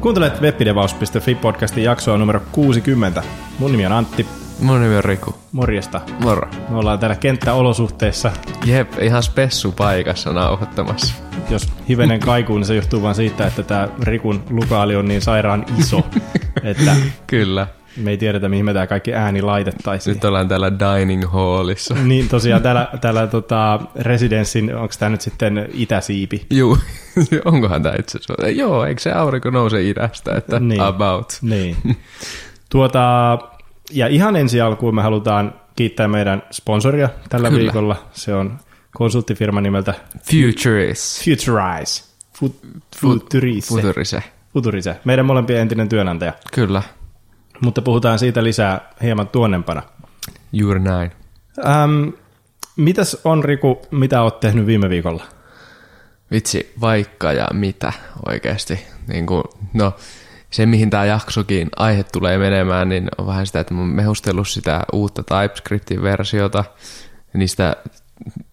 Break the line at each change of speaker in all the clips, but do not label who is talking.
Kuuntelet webpidevaus.fi podcastin jaksoa numero 60. Mun nimi on Antti.
Mun nimi on Riku.
Morjesta.
Moro.
Me ollaan täällä kenttäolosuhteissa.
Jep, ihan spessu paikassa nauhoittamassa.
Jos hivenen kaikuu, niin se johtuu vaan siitä, että tämä Rikun lukaali on niin sairaan iso, että
Kyllä.
Me ei tiedetä, mihin me tämä kaikki ääni laitettaisiin.
Nyt ollaan täällä dining hallissa.
Niin tosiaan täällä, täällä tota, Residensin, onko tämä nyt sitten itäsiipi?
Juu, onkohan tää itse asiassa? Joo, eikö se aurinko nouse idästä, että
Niin.
about.
Niin. Tuota, ja ihan ensi alkuun me halutaan kiittää meidän sponsoria tällä
Kyllä.
viikolla. Se on konsulttifirma nimeltä
Futuris.
Futurize. Fut, Futurize.
Futurise.
Futurize. Meidän molempien entinen työnantaja.
Kyllä,
Mutta puhutaan siitä lisää hieman tuonnempana.
juuri näin.
Ähm, mitäs on Riku, mitä oot tehnyt viime viikolla?
Vitsi, vaikka ja mitä oikeasti. Niin kuin, no, se mihin tämä jaksokin aihe tulee menemään, niin on vähän sitä, että mä oon mehustellut sitä uutta TypeScriptin versiota. Niistä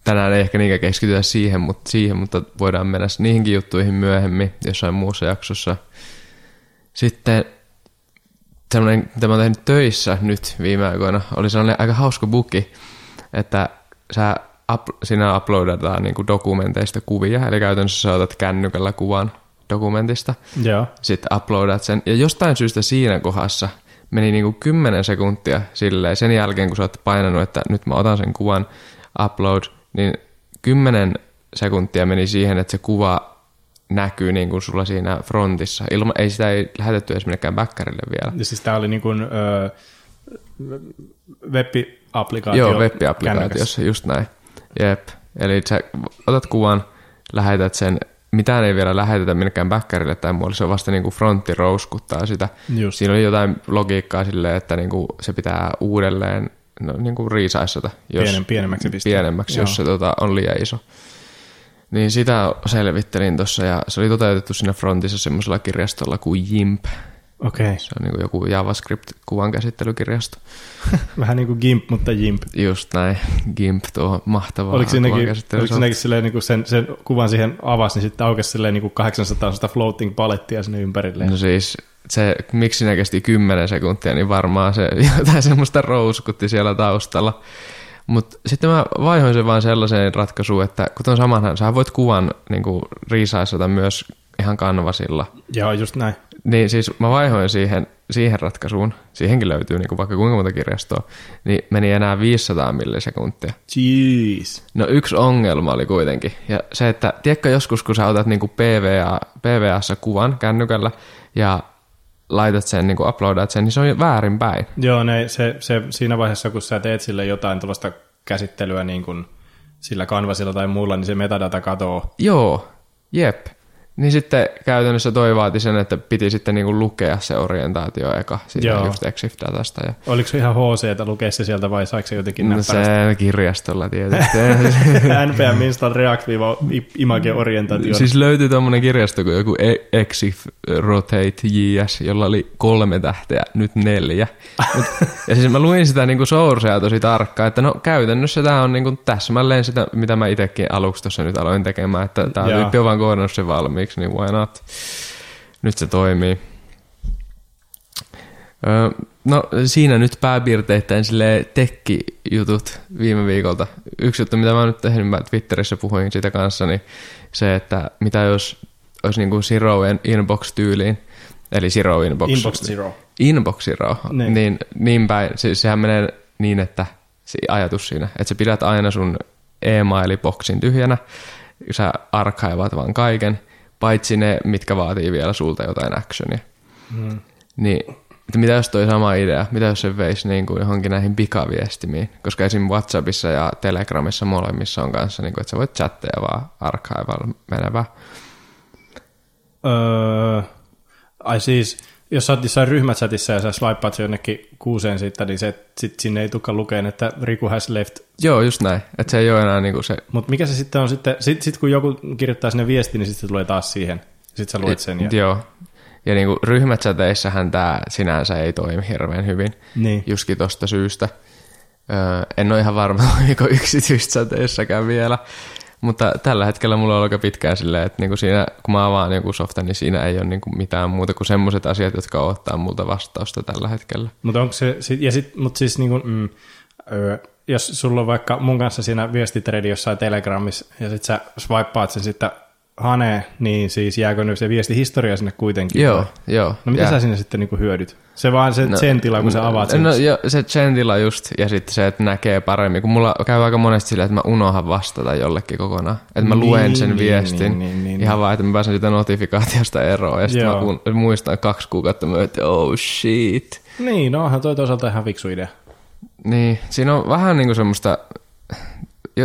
tänään ei ehkä niinkään keskitytä siihen, mutta, siihen, mutta voidaan mennä niihinkin juttuihin myöhemmin jossain muussa jaksossa. Sitten semmoinen, mitä mä oon tehnyt töissä nyt viime aikoina, oli sellainen aika hauska buki, että sä up, siinä uploadataan niin dokumenteista kuvia, eli käytännössä sä otat kännykällä kuvan dokumentista,
Joo.
sitten uploadat sen, ja jostain syystä siinä kohdassa meni niin kuin 10 sekuntia silleen, sen jälkeen kun sä oot painanut, että nyt mä otan sen kuvan, upload, niin 10 sekuntia meni siihen, että se kuva näkyy niin kuin sulla siinä frontissa. Ilma, ei sitä ei lähetetty edes minnekään backerille vielä.
Ja siis tää oli niin kuin ö, web-applikaatio.
Joo, web-applikaatiossa, just näin. Jep. Eli sä otat kuvan, lähetät sen, mitään ei vielä lähetetä minnekään backerille tai muualle, se on vasta niin kuin frontti rouskuttaa sitä.
Just.
Siinä oli jotain logiikkaa silleen, että niin kuin se pitää uudelleen no, niin kuin riisaissata, jos,
Pienen- pienemmäksi pistää.
pienemmäksi jos
Joo.
se tota, on liian iso. Niin sitä selvittelin tuossa ja se oli toteutettu siinä frontissa semmoisella kirjastolla kuin JIMP.
Okei. Okay.
Se on niin kuin joku JavaScript-kuvan käsittelykirjasto.
Vähän niin kuin GIMP, mutta JIMP.
Just näin, GIMP tuo mahtavaa
Oliko siinäkin, oliko siinäkin silleen, niin kuin sen, sen kuvan siihen avasi, niin sitten aukesi silleen niin kuin 800 sitä floating palettia sinne ympärille.
No siis, se, miksi siinä kesti 10 sekuntia, niin varmaan se jotain semmoista rouskutti siellä taustalla. Mutta sitten mä vaihoin sen vaan sellaiseen ratkaisuun, että kun tuon samanhan, sä voit kuvan niin kuin riisaissata myös ihan kanvasilla.
Joo, just näin.
Niin siis mä vaihoin siihen, siihen ratkaisuun, siihenkin löytyy niin kuin vaikka kuinka monta kirjastoa, niin meni enää 500 millisekuntia.
Jeez.
No yksi ongelma oli kuitenkin, ja se, että tiedätkö joskus, kun sä otat niinku PVA, PVAssa kuvan kännykällä ja laitat sen, niinku uploadat sen, niin se on väärinpäin.
Joo, ne, se, se, siinä vaiheessa, kun sä teet sille jotain tuollaista käsittelyä niin kuin sillä kanvasilla tai muulla, niin se metadata katoo.
Joo, jep. Niin sitten käytännössä toi vaati sen, että piti sitten niinku lukea se orientaatio eka siitä
Joo.
just EXIF-datasta. Ja
Oliko se ihan HC, että lukee se sieltä vai saiko se jotenkin
no se kirjastolla tietysti.
npm install react-image orientaatio.
Siis löytyi tommonen kirjasto kuin joku E- Exif Rotate JS, jolla oli kolme tähteä, nyt neljä. Mut, ja siis mä luin sitä niinku sourcea tosi tarkkaan, että no käytännössä tämä on niinku täsmälleen sitä, mitä mä itsekin aluksi tuossa nyt aloin tekemään, että tämä tyyppi on vaan koodannut sen valmiiksi, niin why not? Nyt se toimii. Öö, no siinä nyt pääpiirteittäin silleen tekki-jutut viime viikolta. Yksi juttu, mitä mä nyt tehnyt, mä Twitterissä puhuin siitä kanssa, niin se, että mitä jos olisi niin kuin Zero Inbox-tyyliin, eli Zero Inbox.
Inbox Zero.
Inbox Zero.
Niin.
Niin, niin päin. Se, sehän menee niin, että se ajatus siinä, että sä pidät aina sun e-mailiboksin tyhjänä, sä arkaivat vaan kaiken, paitsi ne, mitkä vaatii vielä sulta jotain actionia.
Mm.
Niin, että mitä jos toi sama idea, mitä jos se veisi niin kuin johonkin näihin pikaviestimiin, koska esim. Whatsappissa ja Telegramissa molemmissa on kanssa, niin kuin, että sä voit chatteja vaan arkaivalla menevää.
Öö, ai siis, jos sä oot jossain ryhmächatissa ja sä swipeat se jonnekin kuuseen siitä, niin se, sit sinne ei tulekaan lukeen, että Riku has left.
Joo, just näin, että se ei ole enää niin kuin se
Mutta mikä se sitten on sitten, sit, sit kun joku kirjoittaa sinne viesti, niin sitten se tulee taas siihen. Sitten sä luet sen. Ja,
Joo. Ja niin kuin ryhmächateissahan tämä sinänsä ei toimi hirveän hyvin,
niin.
justkin tosta syystä. Öö, en ole ihan varma, oliko yksityischateissakaan vielä, Mutta tällä hetkellä mulla on aika pitkään silleen, että niinku siinä, kun mä avaan joku softa, niin siinä ei ole niinku mitään muuta kuin semmoiset asiat, jotka ottaa multa vastausta tällä hetkellä.
Mutta onko se, ja sit, mut siis niinku, mm, ö, jos sulla on vaikka mun kanssa siinä viestitredi jossain Telegramissa, ja sit sä swipeaat sen sitten Hane, niin siis jääkö nyt se viestihistoria sinne kuitenkin?
Joo,
vai?
joo.
No mitä
Ja-
sä sinne sitten niinku hyödyt? Se vaan se no, sen tila, kun sä avaat sen.
No jo, se chantilla just, ja sitten se, että näkee paremmin, kun mulla käy aika monesti silleen, että mä unohan vastata jollekin kokonaan. Että mä
Niin,
luen sen
niin,
viestin,
niin, niin, niin,
ihan vaan, että mä pääsen siitä notifikaatiosta eroon, ja sitten mä kun, muistan kaksi kuukautta myöhemmin, että oh shit.
Niin, no onhan toi toisaalta ihan fiksu idea.
Niin, siinä on vähän niinku semmoista,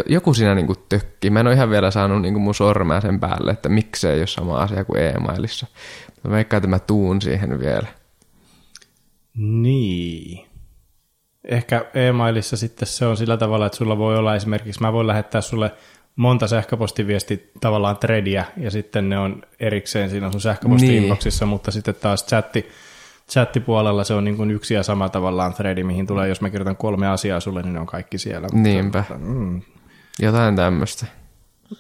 joku siinä niinku tökki. Mä en ole ihan vielä saanut niinku mun sormea sen päälle, että miksei ei ole sama asia kuin e-mailissa. Mä veikkaan, että mä tuun siihen vielä.
Niin. Ehkä e-mailissa sitten se on sillä tavalla, että sulla voi olla esimerkiksi, mä voin lähettää sulle monta sähköpostiviestiä tavallaan threadia, ja sitten ne on erikseen siinä sun sähköposti-inboxissa, mutta sitten taas chatti, chattipuolella se on niin kuin yksi ja sama tavallaan threadi, mihin tulee, jos mä kirjoitan kolme asiaa sulle, niin ne on kaikki siellä.
Niinpä.
Mm.
Jotain tämmöistä.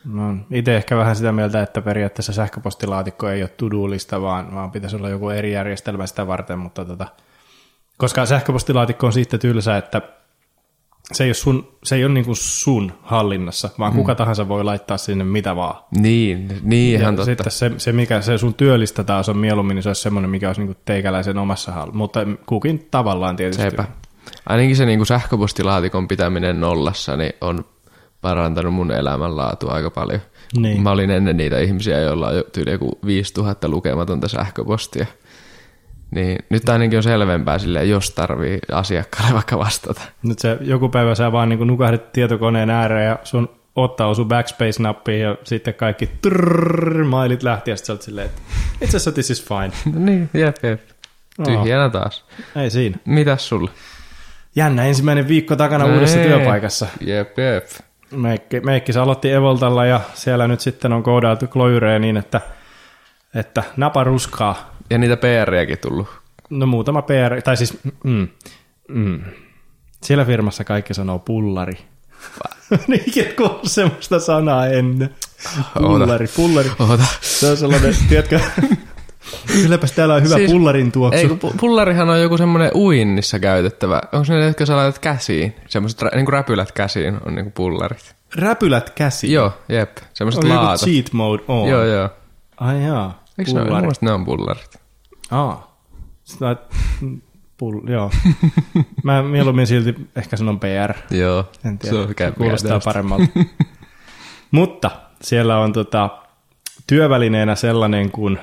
No, itse ehkä vähän sitä mieltä, että periaatteessa sähköpostilaatikko ei ole to-do-lista, vaan, vaan pitäisi olla joku eri järjestelmä sitä varten, mutta tota, koska sähköpostilaatikko on siitä tylsä, että se ei ole, sun, se ei ole niin kuin sun hallinnassa, vaan kuka tahansa voi laittaa sinne mitä vaan.
Niin, niin ihan totta.
sitten se, se, mikä se sun työllistä taas on mieluummin, niin se olisi semmoinen, mikä olisi niin kuin teikäläisen omassa hallinnassa, mutta kukin tavallaan tietysti.
Sepä. Ainakin se niinku sähköpostilaatikon pitäminen nollassa niin on parantanut mun elämänlaatua aika paljon.
Niin.
Mä olin ennen niitä ihmisiä, joilla on jo tyyli joku 5000 lukematonta sähköpostia. Niin nyt ainakin on selvempää silleen, jos tarvii asiakkaalle vaikka vastata.
Nyt se joku päivä sä vaan niin nukahdit tietokoneen ääreen ja sun ottaa osu backspace-nappiin ja sitten kaikki trrrr, mailit lähti ja sitten silleen, että itse asiassa this is fine.
No niin, jep, jep. Tyhjänä taas.
Ei siinä.
Mitäs sulle?
Jännä ensimmäinen viikko takana uudessa
Ei.
työpaikassa.
Jep, jep.
Meikki, Meikki se aloitti Evoltalla ja siellä nyt sitten on koodailtu Clojurea niin, että, että napa ruskaa.
Ja niitä PR-iäkin tullut.
No muutama PR, tai siis mm, mm. siellä firmassa kaikki sanoo pullari. niin, ikinä semmoista sanaa ennen. Pullari, pullari.
Oota.
Se on sellainen, tiedätkö, kylläpäs täällä on hyvä siis, pullarin tuoksu.
Ei, kun pullarihan on joku semmoinen uinnissa käytettävä. Onko se ne, jotka sä laitat käsiin? Semmoiset rä- niinku räpylät käsiin on niinku pullarit.
Räpylät käsi.
Joo, jep. Semmoiset
On joku
laatat.
cheat mode on.
Joo, joo.
Ai jaa,
Eikö ne ole? Ne on pullarit.
Aa. Lait- pull, joo. Mä mieluummin silti ehkä sanon PR.
Joo,
En tiedä,
se, on
se
käy
kuulostaa
mieltä.
paremmalta. Mutta siellä on tota, työvälineenä sellainen kuin,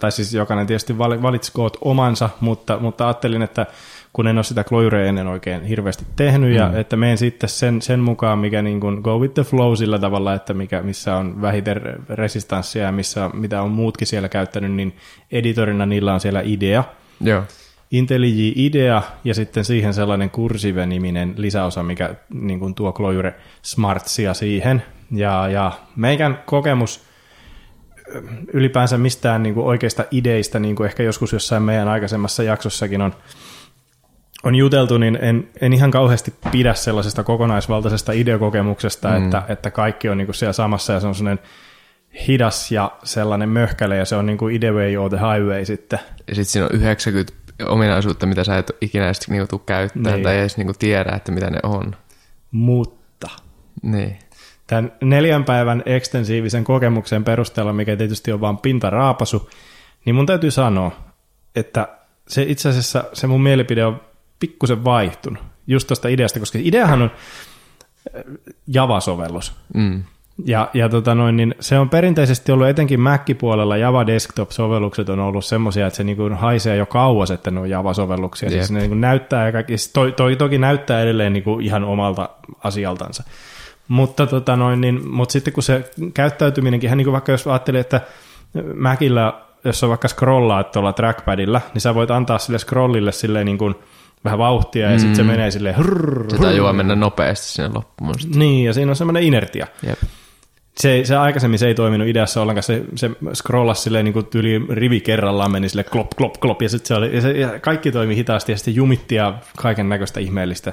tai siis jokainen tietysti vali- valitskoot omansa, mutta, mutta ajattelin, että kun en ole sitä Clojurea ennen oikein hirveästi tehnyt, mm. ja että menen sitten sen, sen mukaan, mikä niin kuin go with the flow sillä tavalla, että mikä, missä on vähiten resistanssia ja missä, mitä on muutkin siellä käyttänyt, niin editorina niillä on siellä idea,
Joo.
IntelliJ IDEA ja sitten siihen sellainen Cursive-niminen lisäosa, mikä niin kuin tuo Clojure Smartsia siihen. Ja, ja meikän kokemus ylipäänsä mistään niin kuin oikeista ideistä, niin kuin ehkä joskus jossain meidän aikaisemmassa jaksossakin on, on juteltu, niin en, en ihan kauheasti pidä sellaisesta kokonaisvaltaisesta ideokokemuksesta, mm. että, että kaikki on niin kuin siellä samassa ja se on sellainen hidas ja sellainen möhkäle ja se on niin kuin ideway or the highway sitten.
Ja sitten siinä on 90 ominaisuutta, mitä sä et ikinä edes niinku tuu käyttämään
Niin.
tai edes niinku tiedä, että mitä ne on.
Mutta
Niin.
Tämän neljän päivän ekstensiivisen kokemuksen perusteella, mikä tietysti on vain pintaraapasu, niin mun täytyy sanoa, että se itse asiassa se mun mielipide on pikkusen vaihtunut just tuosta ideasta, koska ideahan on äh, Java-sovellus.
Mm.
Ja, ja tota noin, niin se on perinteisesti ollut etenkin Mac-puolella Java Desktop-sovellukset on ollut semmoisia, että se niin kuin haisee jo kauas, että ne on Java-sovelluksia. Siis
Jep.
ne niin kuin näyttää ja kaikki, siis toi, toi, toki näyttää edelleen niin kuin ihan omalta asialtansa. Mutta, tota noin, niin, mutta sitten kun se käyttäytyminenkin, ihan niin kuin vaikka jos ajattelee, että Macillä, jos on vaikka scrollaa tuolla trackpadilla, niin sä voit antaa sille scrollille silleen niin kuin vähän vauhtia ja mm. sitten se menee silleen hrrr,
Se tajua mennä nopeasti sinne loppuun. sitten.
Niin, ja siinä on semmoinen inertia
Jep.
se, se aikaisemmin se ei toiminut ideassa ollenkaan, se, se scrollasi silleen niin kuin tyyli rivi kerrallaan meni sille klop, klop, klop, ja sitten se oli, ja se, ja kaikki toimi hitaasti, ja sitten jumitti ja kaiken näköistä ihmeellistä.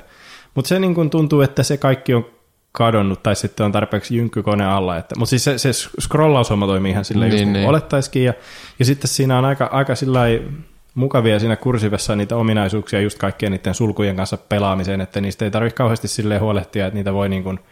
Mutta se niin kuin tuntuu, että se kaikki on kadonnut, tai sitten on tarpeeksi jynkkykone alla. Että, mutta siis se, se scrollaushomma toimii ihan silleen, niin, just niin, niin. olettaisikin. Ja, ja sitten siinä on aika, aika mukavia siinä kursivessa niitä ominaisuuksia just kaikkien niiden sulkujen kanssa pelaamiseen, että niistä ei tarvitse kauheasti silleen huolehtia, että niitä voi niin kuin –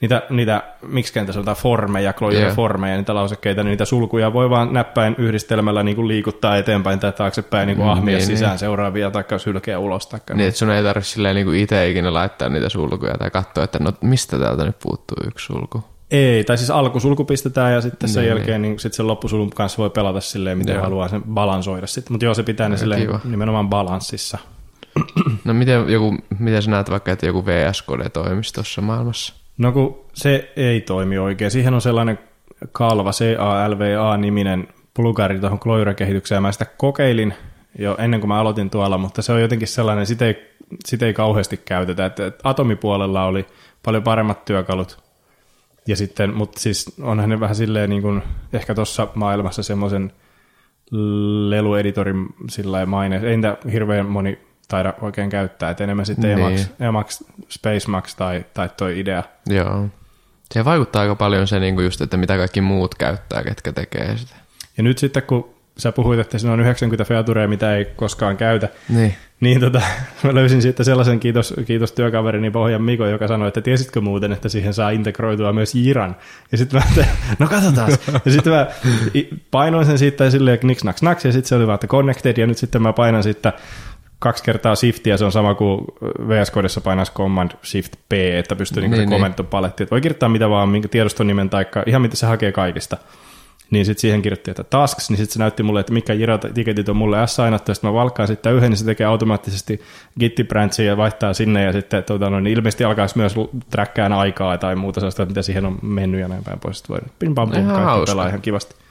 niitä, niitä miksi tässä on formeja, Clojure yeah. formeja, niitä lausekkeita, niin niitä sulkuja voi vaan näppäin yhdistelmällä niin kuin liikuttaa eteenpäin tai taaksepäin niin kuin mm, ahmia niin, sisään niin. seuraavia tai sylkeä ulos. Taikka
niin, että sun ei tarvitse silleen niin kuin itse ikinä laittaa niitä sulkuja tai katsoa, että no mistä täältä nyt puuttuu yksi sulku.
Ei, tai siis alkusulku pistetään ja sitten sen niin, jälkeen niin. Niin sit sen loppusulun kanssa voi pelata silleen, miten joo. haluaa sen balansoida sitten. Mutta joo, se pitää ne silleen nimenomaan balanssissa.
No miten, joku, miten sä näet vaikka, että joku VS-kode toimisi tuossa maailmassa?
No kun se ei toimi oikein. Siihen on sellainen kalva, CALVA-niminen plugari tuohon Cloyra-kehitykseen. Mä sitä kokeilin jo ennen kuin mä aloitin tuolla, mutta se on jotenkin sellainen, sitä ei, sitä ei kauheasti käytetä. Että atomipuolella oli paljon paremmat työkalut. Ja sitten, mutta siis onhan ne vähän silleen niin kuin, ehkä tuossa maailmassa semmoisen lelueditorin sillä maine. Ei hirveän moni taida oikein käyttää, että enemmän sitten niin. Emacs, Emacs, SpaceMax tai, tai toi idea.
Joo. Se vaikuttaa aika paljon se niin kuin just, että mitä kaikki muut käyttää, ketkä tekee sitä.
Ja nyt sitten kun sä puhuit, että siinä on 90 featurea, mitä ei koskaan käytä, niin, niin tota, mä löysin sitten sellaisen, kiitos, kiitos työkaverini Pohjan Miko, joka sanoi, että tiesitkö muuten, että siihen saa integroitua myös Jiran. Ja sitten mä että no katsotaan. ja sitten mä painoin sen siitä silleen kniks naks naks, ja sitten se oli vaan, että connected, ja nyt sitten mä painan sitten kaksi kertaa shiftiä, se on sama kuin VS Codeissa painaisi Command Shift P, että pystyy niin, niin, niin. Voi kirjoittaa mitä vaan, minkä tiedostonimen tai ihan mitä se hakee kaikista. Niin sitten siihen kirjoitti, että tasks, niin sitten se näytti mulle, että mikä Jira-tiketit on mulle S-ainattu, ja sitten mä valkkaan sitten yhden, niin se tekee automaattisesti git ja vaihtaa sinne, ja sitten tuota, no, niin ilmeisesti alkaisi myös trackkään aikaa tai muuta sellaista, mitä siihen on mennyt ja näin päin pois. Sitten voi pim pam pum, kaikki pelaa ihan kivasti.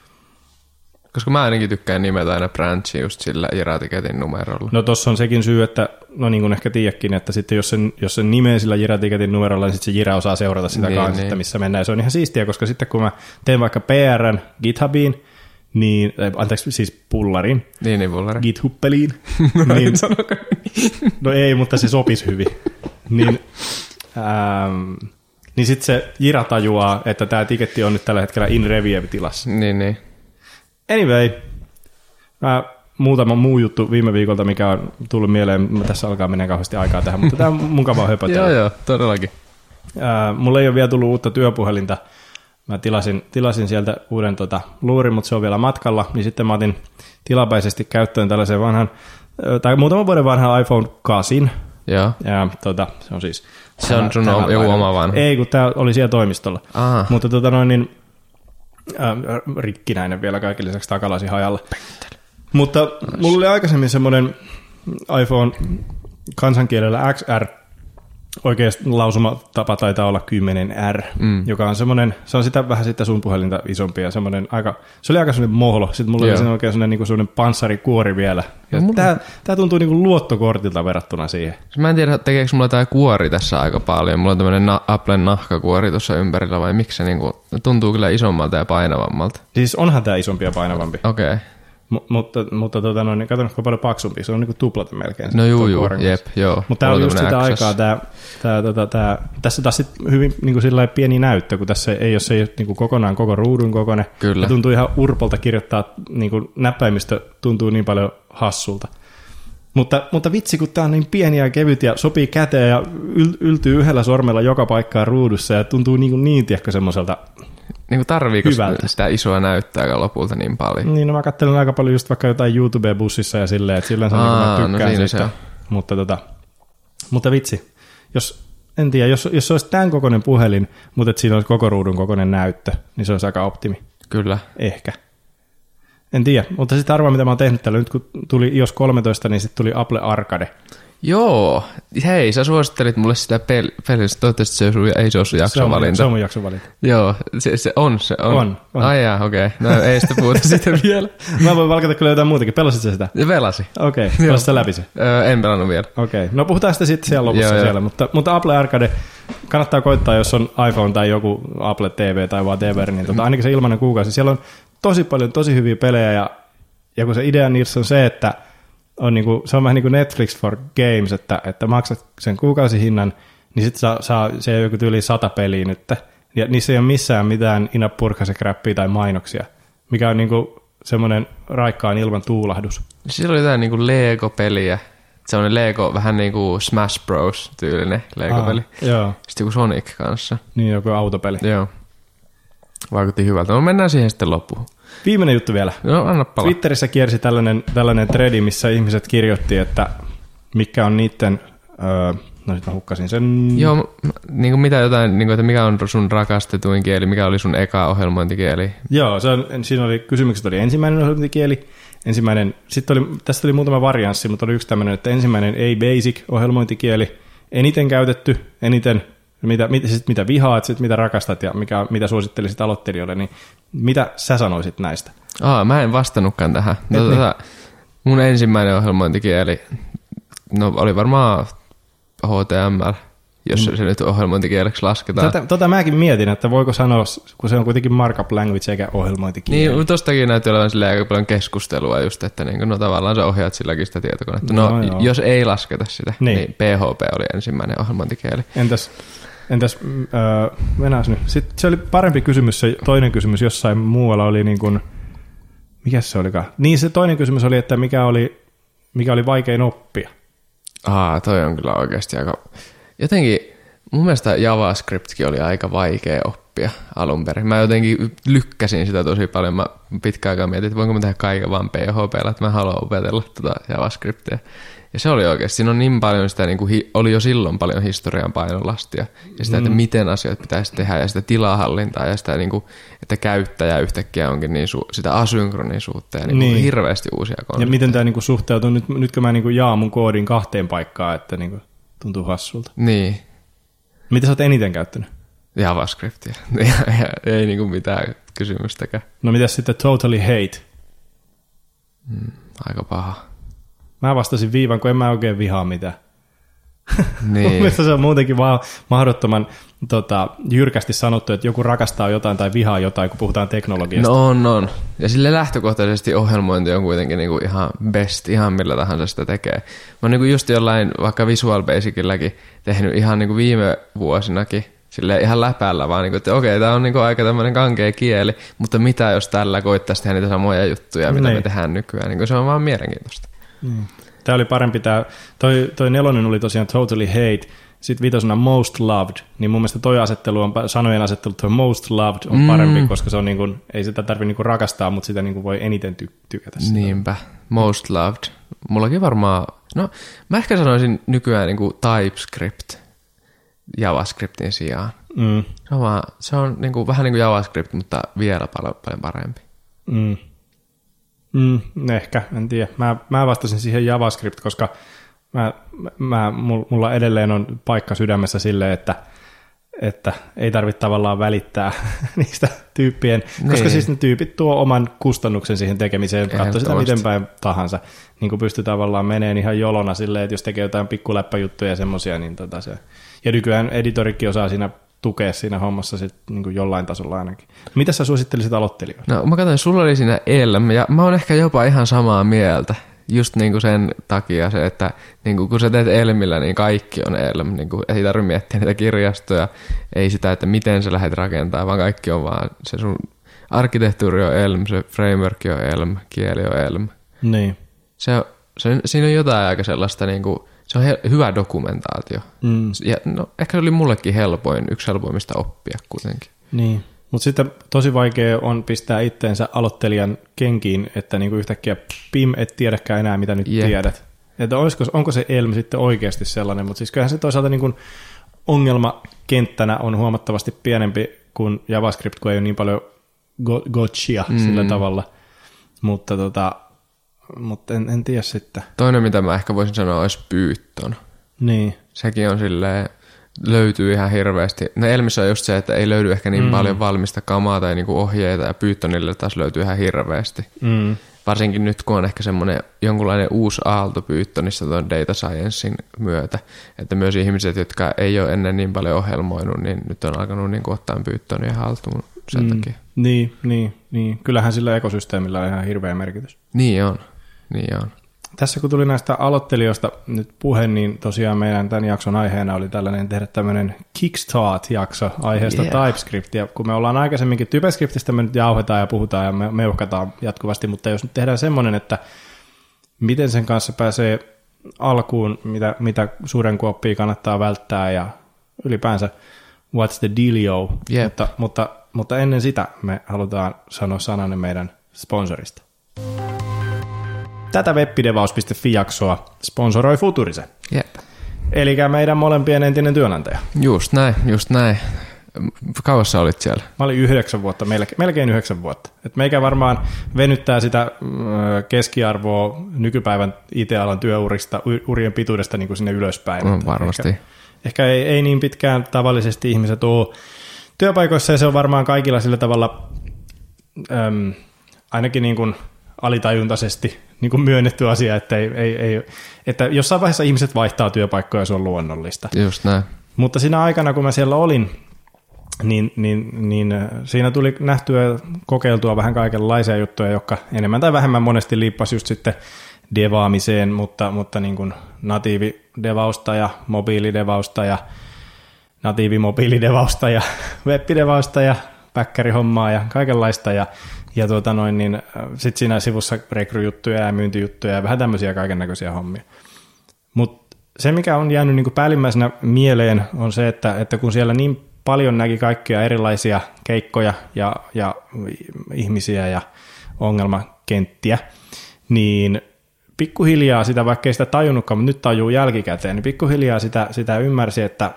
Koska mä ainakin tykkään nimetä aina branchi just sillä Jiratiketin numerolla.
No tossa on sekin syy, että no niin kuin ehkä tiedäkin, että sitten jos sen, jos sen nimeä sillä Jiratiketin numerolla, niin sitten se Jira osaa seurata sitä niin, kanssa, niin. missä mennään. Se on ihan siistiä, koska sitten kun mä teen vaikka PRn GitHubiin, niin, anteeksi, siis pullarin.
Niin, niin pullarin.
GitHuppeliin. niin, no ei, mutta se sopisi hyvin. niin, ähm, niin sitten se Jira tajuaa, että tämä tiketti on nyt tällä hetkellä in review-tilassa.
Niin, niin.
Anyway, mä, muutama muu juttu viime viikolta, mikä on tullut mieleen. Tässä alkaa mennä kauheasti aikaa tähän, mutta tämä on mukavaa höpötellä.
joo, joo, todellakin.
Ää, mulla ei ole vielä tullut uutta työpuhelinta. Mä tilasin, tilasin sieltä uuden tota, luurin, mutta se on vielä matkalla. Niin sitten mä otin tilapäisesti käyttöön tällaisen vanhan, tai muutaman vuoden vanhan iPhone 8.
Joo.
Ja tota, se on siis...
Se on sun joku oma vanha.
Ei, kun tämä oli siellä toimistolla. Aha. Mutta tota noin, niin äh, rikkinäinen vielä kaikille lisäksi takalaisin hajalla. Mutta mulla oli aikaisemmin semmoinen iPhone kansankielellä XR oikeasti lausumatapa taitaa olla 10R, mm. joka on semmoinen, se on sitä vähän sitten sun puhelinta isompi ja semmoinen aika, se oli aika semmoinen mohlo, sitten mulla Joo. oli oikein semmoinen, niin semmoinen panssarikuori vielä. Ja no, tää, tää tuntuu niin kuin luottokortilta verrattuna siihen.
Mä en tiedä, tekeekö mulla tämä kuori tässä aika paljon. Mulla on tämmöinen na- Applen nahkakuori tuossa ympärillä vai miksi se niin kuin, tuntuu kyllä isommalta ja painavammalta.
Siis onhan tämä isompi ja painavampi.
Okei. Okay.
M- mutta, mutta tota, no, niin katsonko kuinka paljon paksumpi, se on niin tuplata melkein.
No juu, juu, jep, joo.
Mutta tämä on just sitä aikaa, tää, tää, tota, tää, tässä taas sit hyvin niin kuin pieni näyttö, kun tässä ei ole se niin kuin kokonaan koko ruudun kokoinen.
Kyllä.
Ja tuntuu ihan urpolta kirjoittaa, niin kuin näppäimistö tuntuu niin paljon hassulta. Mutta, mutta vitsi, kun tämä on niin pieni ja kevyt ja sopii käteen ja yl- yltyy yhdellä sormella joka paikkaan ruudussa ja tuntuu niin, kuin niin tiedätkö, semmoiselta
niin kuin tarviiko hyvältä. sitä isoa näyttää lopulta niin paljon?
Niin, no mä katselen aika paljon just vaikka jotain YouTube-bussissa ja silleen, että silleen se on Aa, niin kuin mä tykkään no siitä. Mutta, tota, mutta vitsi, jos, en tiedä, jos, jos se olisi tämän kokoinen puhelin, mutta että siinä olisi koko ruudun kokoinen näyttö, niin se olisi aika optimi.
Kyllä.
Ehkä. En tiedä, mutta sitten arvaa, mitä mä oon tehnyt tällä. Nyt kun tuli iOS 13, niin sitten tuli Apple Arcade.
Joo, hei, sä suosittelit mulle sitä pel- peliä, toivottavasti se ei se ole sun jaksovalinta.
Se on mun jaksovalinta.
Joo, se, se on, se on.
On, on.
Ai jaa, okei. Okay. No ei sitä puhuta sitä vielä.
Mä voin valkata kyllä jotain muutakin. Pelasit sä sitä?
Pelasi.
Okei, okay. pelasit sä läpi se?
Öö, en pelannut vielä.
Okei, okay. no puhutaan sitä sitten siellä lopussa joo, siellä. Joo. Mutta, mutta Apple Arcade, kannattaa koittaa, jos on iPhone tai joku Apple TV tai whatever, niin tota, ainakin se ilmainen kuukausi. Siellä on tosi paljon tosi hyviä pelejä ja, ja kun se idea niissä on se, että – on niinku, se on vähän niin kuin Netflix for Games, että, että maksat sen kuukausihinnan, niin sitten saa, saa, se on joku tyyli sata peliä nyt. Ja niissä ei ole missään mitään Ina Purkase-kräppiä tai mainoksia, mikä on niinku semmoinen raikkaan ilman tuulahdus.
Siellä oli jotain niinku Lego-peliä. Se on Lego, vähän niin kuin Smash Bros. tyylinen Lego-peli.
Ah, joo,
Sitten joku Sonic kanssa.
niin joku autopeli.
Joo. Vaikutti hyvältä. No mennään siihen sitten loppuun.
Viimeinen juttu vielä.
No anna palaa.
Twitterissä kiersi tällainen, tällainen threadi, missä ihmiset kirjoitti, että mikä on niiden, öö, no nyt mä hukkasin sen.
Joo, niin kuin mitä jotain, niin kuin, että mikä on sun rakastetuin kieli, mikä oli sun eka ohjelmointikieli.
Joo, se on, siinä oli, kysymykset oli ensimmäinen ohjelmointikieli, ensimmäinen, sitten oli, tästä oli muutama varianssi, mutta oli yksi tämmöinen, että ensimmäinen ei basic ohjelmointikieli, eniten käytetty, eniten, mitä, mit, sit mitä vihaat, sit mitä rakastat ja mikä, mitä suosittelisit aloittelijoille, niin mitä sä sanoisit näistä?
Aa, mä en vastannutkaan tähän. No,
Et niin.
tota, mun ensimmäinen ohjelmointikieli, no oli varmaan HTML, jos mm. se nyt ohjelmointikieleksi lasketaan.
Tota, tota mäkin mietin, että voiko sanoa, kun se on kuitenkin markup language eikä ohjelmointikieli.
Niin, tostakin näytti olevan silleen aika paljon keskustelua just, että niin, no tavallaan sä ohjaat silläkin sitä tietokonetta. No,
No joo.
jos ei lasketa sitä,
Niin.
niin. niin PHP oli ensimmäinen ohjelmointikieli.
Entäs, entäs mennään nyt. Sitten se oli parempi kysymys, se toinen kysymys jossain muualla oli niin kuin, mikä se olikaan? Niin se toinen kysymys oli, että mikä oli, mikä oli vaikein oppia.
Aa, toi on kyllä oikeasti aika... Jotenkin mun mielestä JavaScriptkin oli aika vaikea oppia alun perin. Mä jotenkin lykkäsin sitä tosi paljon. Mä pitkään aikaa mietin, että voinko mä tehdä kaiken vaan PHPllä, että mä haluan opetella tota JavaScriptia. Ja se oli oikeasti, siinä on niin paljon sitä, niin kuin hi, oli jo silloin paljon historian painolastia. Ja sitä, että miten asiat pitäisi tehdä ja sitä tilahallintaa ja sitä, niin kuin, että käyttäjä yhtäkkiä onkin niin su, sitä asynkronisuutta ja niin kuin
Niin.
hirveästi uusia
Ja
konsepteja.
miten tämä niinku suhteutuu, nyt, nytkö mä niinku jaan mun koodin kahteen paikkaan, että niinku tuntuu hassulta.
Niin,
Mitä sä oot eniten käyttänyt?
JavaScriptia. Ja, ja, ei niinku mitään kysymystäkään.
No mitäs sitten totally hate?
Aika paha.
Mä vastasin viivan, kun en mä oikein vihaa mitään.
Niin.
mielestä se on muutenkin vaan mahdottoman tota, jyrkästi sanottu, että joku rakastaa jotain tai vihaa jotain, kun puhutaan teknologiasta.
No on, on. Ja sille lähtökohtaisesti ohjelmointi on kuitenkin niinku ihan best, ihan millä tahansa sitä tekee. Mä oon niinku just jollain vaikka Visual Basicilläkin tehnyt ihan niinku viime vuosinakin sille ihan läpällä vaan, niinku, että okei, tää on niinku aika tämmöinen kankea kieli, mutta mitä jos tällä koittaisi tehdä niitä samoja juttuja, mitä
Niin.
me tehdään nykyään. Niinku, se on vaan mielenkiintoista.
Tämä oli parempi tämä, toi, toi nelonen oli tosiaan totally hate, sitten viitosena most loved, niin mun mielestä toi asettelu on, sanojen asettelu, toi most loved on
Mm.
parempi, koska se on niin kuin, ei sitä tarvitse niin kuin rakastaa, mutta sitä niin kuin voi eniten ty- tykätä. Sitä.
Niinpä. Most loved. Mullakin varmaan, no mä ehkä sanoisin nykyään niinku TypeScript JavaScriptin sijaan.
Mm,
Se on, vaan, se on niinku, vähän niin kuin JavaScript, mutta vielä paljon, paljon parempi.
mm. Mm, ehkä, en tiedä. Mä, mä vastasin siihen JavaScript, koska mä, mä, mul- mulla edelleen on paikka sydämessä sille, että että ei tarvitse tavallaan välittää niistä tyyppien, koska
Niin.
siis ne tyypit tuo oman kustannuksen siihen tekemiseen, katso sitä miten päin tahansa, niin kuin pystyy tavallaan meneen ihan jolona silleen, että jos tekee jotain pikkuläppäjuttuja ja semmoisia, niin tota se, ja nykyään editorikin osaa siinä tukea siinä hommassa sit, niin kuin jollain tasolla ainakin. Mitä sä suosittelisit aloittelijoille?
No mä katsoin, sulla oli siinä Elm, ja mä oon ehkä jopa ihan samaa mieltä. Just niinku sen takia se, että niinku kun sä teet Elmillä, niin kaikki on Elm. Niinku, ei tarvitse miettiä niitä kirjastoja, ei sitä, että miten sä lähdet rakentamaan, vaan kaikki on vaan se sun arkkitehtuuri on Elm, se framework on Elm, kieli on Elm.
Niin.
Se, on- se, siinä on jotain aika sellaista, niinku, se on he, hyvä dokumentaatio.
Mm.
Ja no, ehkä se oli mullekin helpoin, yksi helpoimmista oppia kuitenkin.
Niin. Mutta sitten tosi vaikea on pistää itteensä aloittelijan kenkiin, että niinku yhtäkkiä pim, et tiedäkään enää, mitä nyt
Jep.
tiedät. Että olisiko, onko se Elm sitten oikeasti sellainen, mutta siis kyllähän se toisaalta niinku ongelmakenttänä on huomattavasti pienempi kuin JavaScript, kun ei ole niin paljon go- gotchia mm. sillä tavalla. Mutta, tota, mutta en, en tiedä sitten.
Toinen, mitä mä ehkä voisin sanoa, olisi Python.
Niin.
Sekin on silleen, löytyy ihan hirveästi. No Elmissä on just se, että ei löydy ehkä niin mm. paljon valmista kamaa tai niinku ohjeita, ja Pythonille taas löytyy ihan hirveästi.
Mm.
Varsinkin nyt, kun on ehkä semmoinen jonkunlainen uusi aalto Pythonissa tuon data sciencein myötä, että myös ihmiset, jotka ei ole ennen niin paljon ohjelmoinut, niin nyt on alkanut niin ottaa Pythonia haltuun sen mm. takia.
Niin, niin, niin. Kyllähän sillä ekosysteemillä on ihan hirveä merkitys.
Niin on, niin on.
tässä kun tuli näistä aloittelijoista nyt puhe, niin tosiaan meidän tämän jakson aiheena oli tällainen tehdä tämmöinen Kickstart-jakso aiheesta yeah. TypeScript. Ja kun me ollaan aikaisemminkin TypeScriptistä, me nyt jauhetaan ja puhutaan ja me meuhkataan jatkuvasti, mutta jos nyt tehdään semmoinen, että miten sen kanssa pääsee alkuun, mitä, mitä suuren kuoppia kannattaa välttää ja ylipäänsä what's the dealio, yep. mutta, mutta, mutta ennen sitä me halutaan sanoa sananen meidän sponsorista. Tätä webpidevaus.fi-jaksoa sponsoroi Futurise.
Jep.
Eli meidän molempien entinen työnantaja.
Just näin, just näin. Kauas sä olit siellä?
Mä olin yhdeksän vuotta, melkein, melkein yhdeksän vuotta. Et meikä varmaan venyttää sitä keskiarvoa nykypäivän IT-alan työurista, urien pituudesta niin kuin sinne ylöspäin.
Mm, varmasti.
Ehkä, ehkä ei, ei niin pitkään tavallisesti ihmiset ole työpaikoissa ja se on varmaan kaikilla sillä tavalla äm, ainakin niin kuin alitajuntaisesti niin kuin myönnetty asia, että, ei, ei, ei, että jossain vaiheessa ihmiset vaihtaa työpaikkoja, se on luonnollista.
Just näin.
Mutta siinä aikana, kun mä siellä olin, niin, niin, niin äh, siinä tuli nähtyä kokeiltua vähän kaikenlaisia juttuja, jotka enemmän tai vähemmän monesti liippasi just sitten devaamiseen, mutta, mutta niin kuin natiividevausta ja mobiilidevausta ja natiivimobiilidevausta ja webbidevausta ja päkkärihommaa ja kaikenlaista ja, ja tuota noin, niin äh, sitten siinä sivussa rekryjuttuja ja myyntijuttuja ja vähän tämmöisiä kaiken näköisiä hommia. Mutta se, mikä on jäänyt niin kuin päällimmäisenä mieleen, on se, että, että kun siellä niin paljon näki kaikkia erilaisia keikkoja ja, ja ihmisiä ja ongelmakenttiä, niin pikkuhiljaa sitä, vaikka ei sitä tajunnutkaan, mutta nyt tajuu jälkikäteen, niin pikkuhiljaa sitä, sitä ymmärsi, että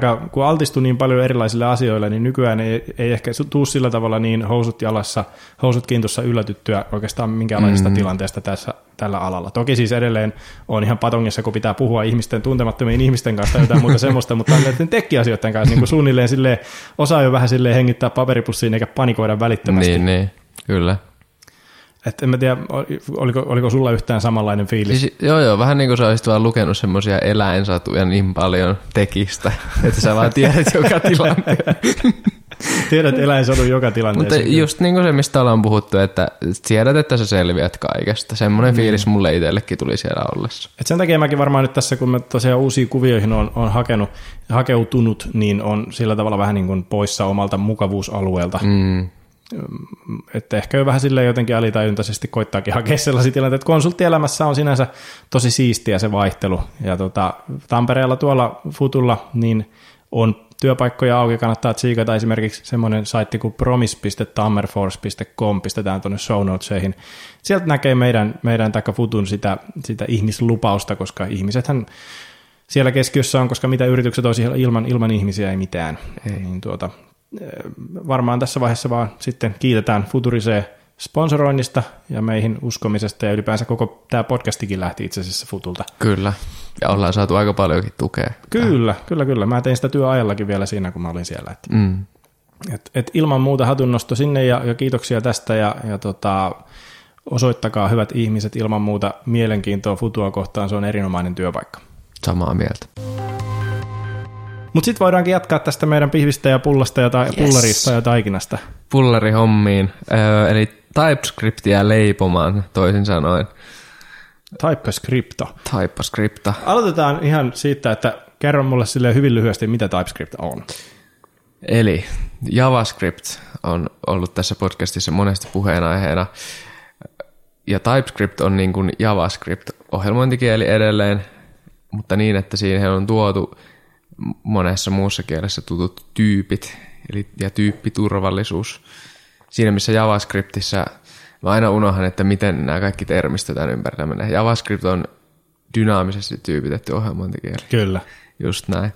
tai kun altistui niin paljon erilaisille asioille, niin nykyään ei, ei ehkä tuu sillä tavalla niin housut jalassa, housut kiintossa yllätyttyä oikeastaan minkäänlaisesta mm. tilanteesta tässä, tällä alalla. Toki siis edelleen on ihan patongissa, kun pitää puhua ihmisten tuntemattomien ihmisten kanssa tai jotain muuta semmoista, mutta näiden tekkiasioiden kanssa niin kuin suunnilleen silleen, osaa jo vähän silleen hengittää paperipussiin eikä panikoida välittömästi.
Niin, niin, kyllä.
Et en mä tiedä, oliko, oliko sulla yhtään samanlainen fiilis?
Siis, joo, joo, vähän niin kuin sä olisit vaan lukenut semmoisia eläinsatuja niin paljon tekistä, että sä vaan tiedät joka tilanteen.
tiedät eläinsadun joka tilanteessa.
Mutta just niin kuin se, mistä ollaan puhuttu, että tiedät, että sä selviät kaikesta. Semmoinen mm. fiilis mulle itsellekin tuli siellä ollessa.
Et sen takia mäkin varmaan nyt tässä, kun mä tosiaan uusiin kuvioihin on, on hakenut, hakeutunut, niin on sillä tavalla vähän niin kuin poissa omalta mukavuusalueelta. Mm että ehkä jo vähän silleen jotenkin alitajuntaisesti koittaakin hakea sellaisia tilanteita, että konsulttielämässä on sinänsä tosi siistiä se vaihtelu. Ja tota, Tampereella tuolla Futulla niin on työpaikkoja auki, kannattaa tsiikata esimerkiksi semmoinen saitti kuin promise.tammerforce.com, pistetään tuonne show notesihin. Sieltä näkee meidän, meidän taikka Futun sitä, sitä ihmislupausta, koska ihmisethän siellä keskiössä on, koska mitä yritykset olisi ilman, ilman ihmisiä ei mitään. Ei. Niin tuota, varmaan tässä vaiheessa vaan sitten kiitetään Futuriseen sponsoroinnista ja meihin uskomisesta ja ylipäänsä koko tämä podcastikin lähti itse asiassa Futulta.
Kyllä, ja ollaan saatu aika paljonkin tukea.
Kyllä, tähän. kyllä, kyllä. Mä tein sitä työajallakin vielä siinä, kun mä olin siellä. Että, mm. et, et ilman muuta hatunnosto sinne ja, ja kiitoksia tästä ja, ja tota, osoittakaa hyvät ihmiset ilman muuta mielenkiintoa Futua kohtaan, se on erinomainen työpaikka.
Samaa mieltä.
Mutta sitten voidaankin jatkaa tästä meidän pihvistä ja pullasta ja ta- yes. pullarista ja taikinasta.
Pullarihommiin, öö, eli TypeScriptia leipomaan toisin sanoen.
TypeScripta.
TypeScripta.
Aloitetaan ihan siitä, että kerro mulle sille hyvin lyhyesti, mitä TypeScript on.
Eli JavaScript on ollut tässä podcastissa monesti puheenaiheena. Ja TypeScript on niin kuin JavaScript-ohjelmointikieli edelleen, mutta niin, että siihen on tuotu monessa muussa kielessä tutut tyypit eli, ja tyyppiturvallisuus. Siinä missä JavaScriptissa mä aina unohan, että miten nämä kaikki termistetään ympärillä menee. JavaScript on dynaamisesti tyypitetty ohjelmointikieli.
Kyllä.
Just näin.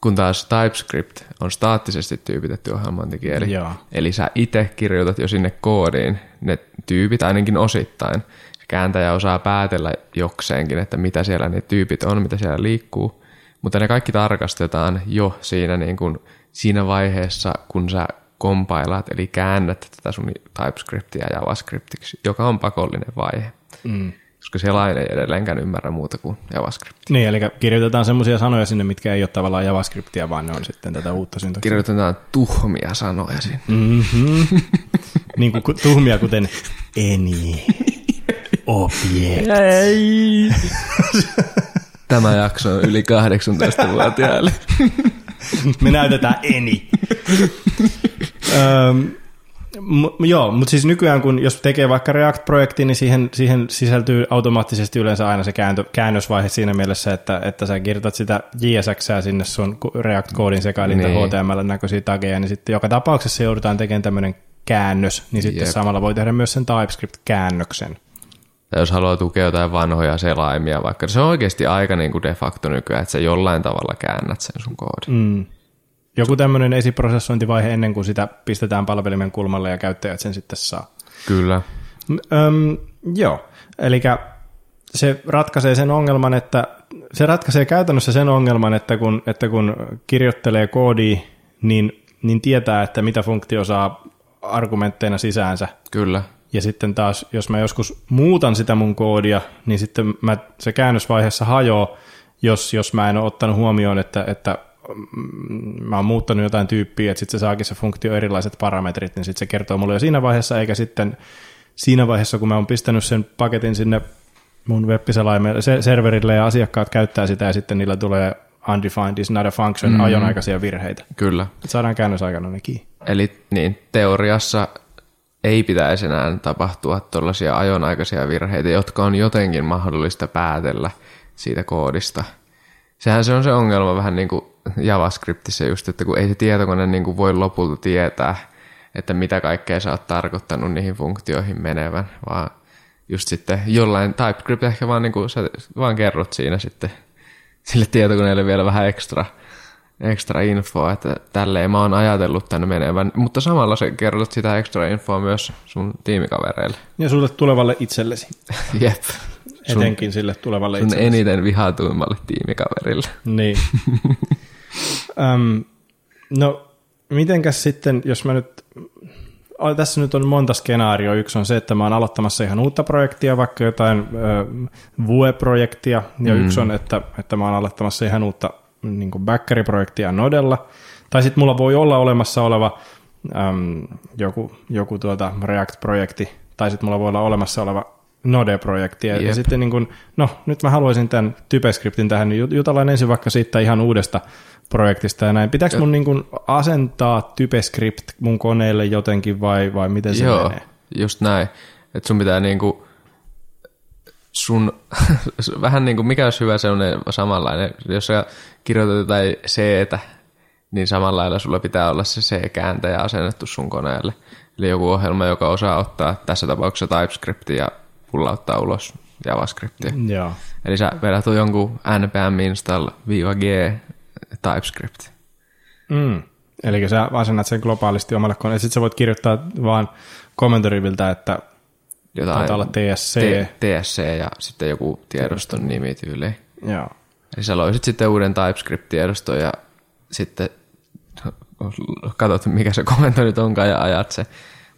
Kun taas TypeScript on staattisesti tyypitetty ohjelmointikieli.
Joo.
Eli sä itse kirjoitat jo sinne koodiin ne tyypit ainakin osittain. Kääntäjä osaa päätellä jokseenkin, että mitä siellä ne tyypit on, mitä siellä liikkuu. Mutta ne kaikki tarkastetaan jo siinä, niin kuin, siinä vaiheessa, kun sä kompailaat, eli käännät tätä sun TypeScriptia JavaScriptiksi, joka on pakollinen vaihe. Mm. Koska siellä ei edelleenkään ymmärrä muuta kuin JavaScript.
Niin, eli kirjoitetaan semmoisia sanoja sinne, mitkä ei ole tavallaan JavaScriptia, vaan ne on sitten tätä uutta syntaksia.
Kirjoitetaan tuhmia sanoja sinne.
Mm-hmm. niin kuin tuhmia kuten eni. object.
Ei. Tämä jakso on yli 18-vuotiaille.
Me näytetään eni. Öm, m- joo, mutta siis nykyään kun jos tekee vaikka React-projekti, niin siihen, siihen sisältyy automaattisesti yleensä aina se kääntö, käännösvaihe siinä mielessä, että, että sä kirjoitat sitä JSX sinne sun React-koodin sekailinta
Niin.
HTML-näköisiä tageja, niin sitten joka tapauksessa joudutaan tekemään tämmöinen käännös, niin sitten
Jep.
samalla voi tehdä myös sen TypeScript-käännöksen.
Tai jos haluaa tukea jotain vanhoja selaimia, vaikka se on oikeasti aika niin kuin de facto nykyään, että sä jollain tavalla käännät sen sun koodin.
Mm. Joku tämmöinen esiprosessointivaihe ennen kuin sitä pistetään palvelimen kulmalle ja käyttäjät sen sitten saa.
Kyllä.
Öm, joo, eli se ratkaisee sen ongelman, että se ratkaisee käytännössä sen ongelman, että kun, että kun kirjoittelee koodia, niin, niin tietää, että mitä funktio saa argumentteina sisäänsä.
Kyllä.
Ja sitten taas, jos mä joskus muutan sitä mun koodia, niin sitten mä, se käännösvaiheessa hajoaa, jos, jos mä en ole ottanut huomioon, että, että mm, mä oon muuttanut jotain tyyppiä, että sitten se saakin se funktio erilaiset parametrit, niin sitten se kertoo mulle jo siinä vaiheessa, eikä sitten siinä vaiheessa, kun mä oon pistänyt sen paketin sinne mun web se serverille ja asiakkaat käyttää sitä ja sitten niillä tulee undefined is not a function mm. ajonaikaisia virheitä.
Kyllä.
Et saadaan käännösaikana ne kiinni.
Eli niin, teoriassa ei pitäisi enää tapahtua tuollaisia ajonaikaisia virheitä, jotka on jotenkin mahdollista päätellä siitä koodista. Sehän se on se ongelma vähän niin kuin JavaScriptissa just, että kun ei se tietokone niin kuin voi lopulta tietää, että mitä kaikkea sä oot tarkoittanut niihin funktioihin menevän, vaan just sitten jollain TypeScript ehkä vaan, niin kuin, sä vaan kerrot siinä sitten sille tietokoneelle vielä vähän ekstra, ekstra infoa, että tälleen mä oon ajatellut tänne menevän, mutta samalla sä kerrot sitä ekstra infoa myös sun tiimikavereille.
Ja sulle tulevalle itsellesi,
Jep. Sun,
etenkin sille tulevalle
sun
itsellesi.
eniten vihatuimmalle tiimikaverille.
Niin. Öm, no, mitenkäs sitten, jos mä nyt, tässä nyt on monta skenaarioa. Yksi on se, että mä oon aloittamassa ihan uutta projektia, vaikka jotain ö, Vue-projektia, ja mm. yksi on, että, että mä oon aloittamassa ihan uutta niin backeriprojektia Nodella. Tai sitten mulla voi olla olemassa oleva äm, joku, joku tuota React-projekti, tai sitten mulla voi olla olemassa oleva Node-projekti. Ja, ja sitten niin kun, no nyt mä haluaisin tämän TypeScriptin tähän, niin jut- jutellaan ensin vaikka siitä ihan uudesta projektista ja näin. Pitääkö mun niin kun asentaa TypeScript mun koneelle jotenkin vai, vai miten se
Joo,
menee?
just näin. Että sun pitää niinku sun, vähän niin kuin mikä olisi hyvä sellainen samanlainen, jos sä kirjoitat jotain c niin samalla lailla sulla pitää olla se C-kääntäjä asennettu sun koneelle. Eli joku ohjelma, joka osaa ottaa tässä tapauksessa TypeScriptia ja pullauttaa ulos JavaScriptia.
Joo.
Eli sä vedät jonkun npm install -g TypeScript.
Mm. Eli sä asennat sen globaalisti omalle koneelle. Sitten sä voit kirjoittaa vaan kommentoriviltä, että
Jotain
taitaa olla TSC.
T- TSC ja sitten joku tiedoston nimi tyyliin.
Joo.
Eli sä loisit sitten uuden TypeScript-tiedoston ja sitten katsot, mikä se komento nyt onkaan ja ajat se.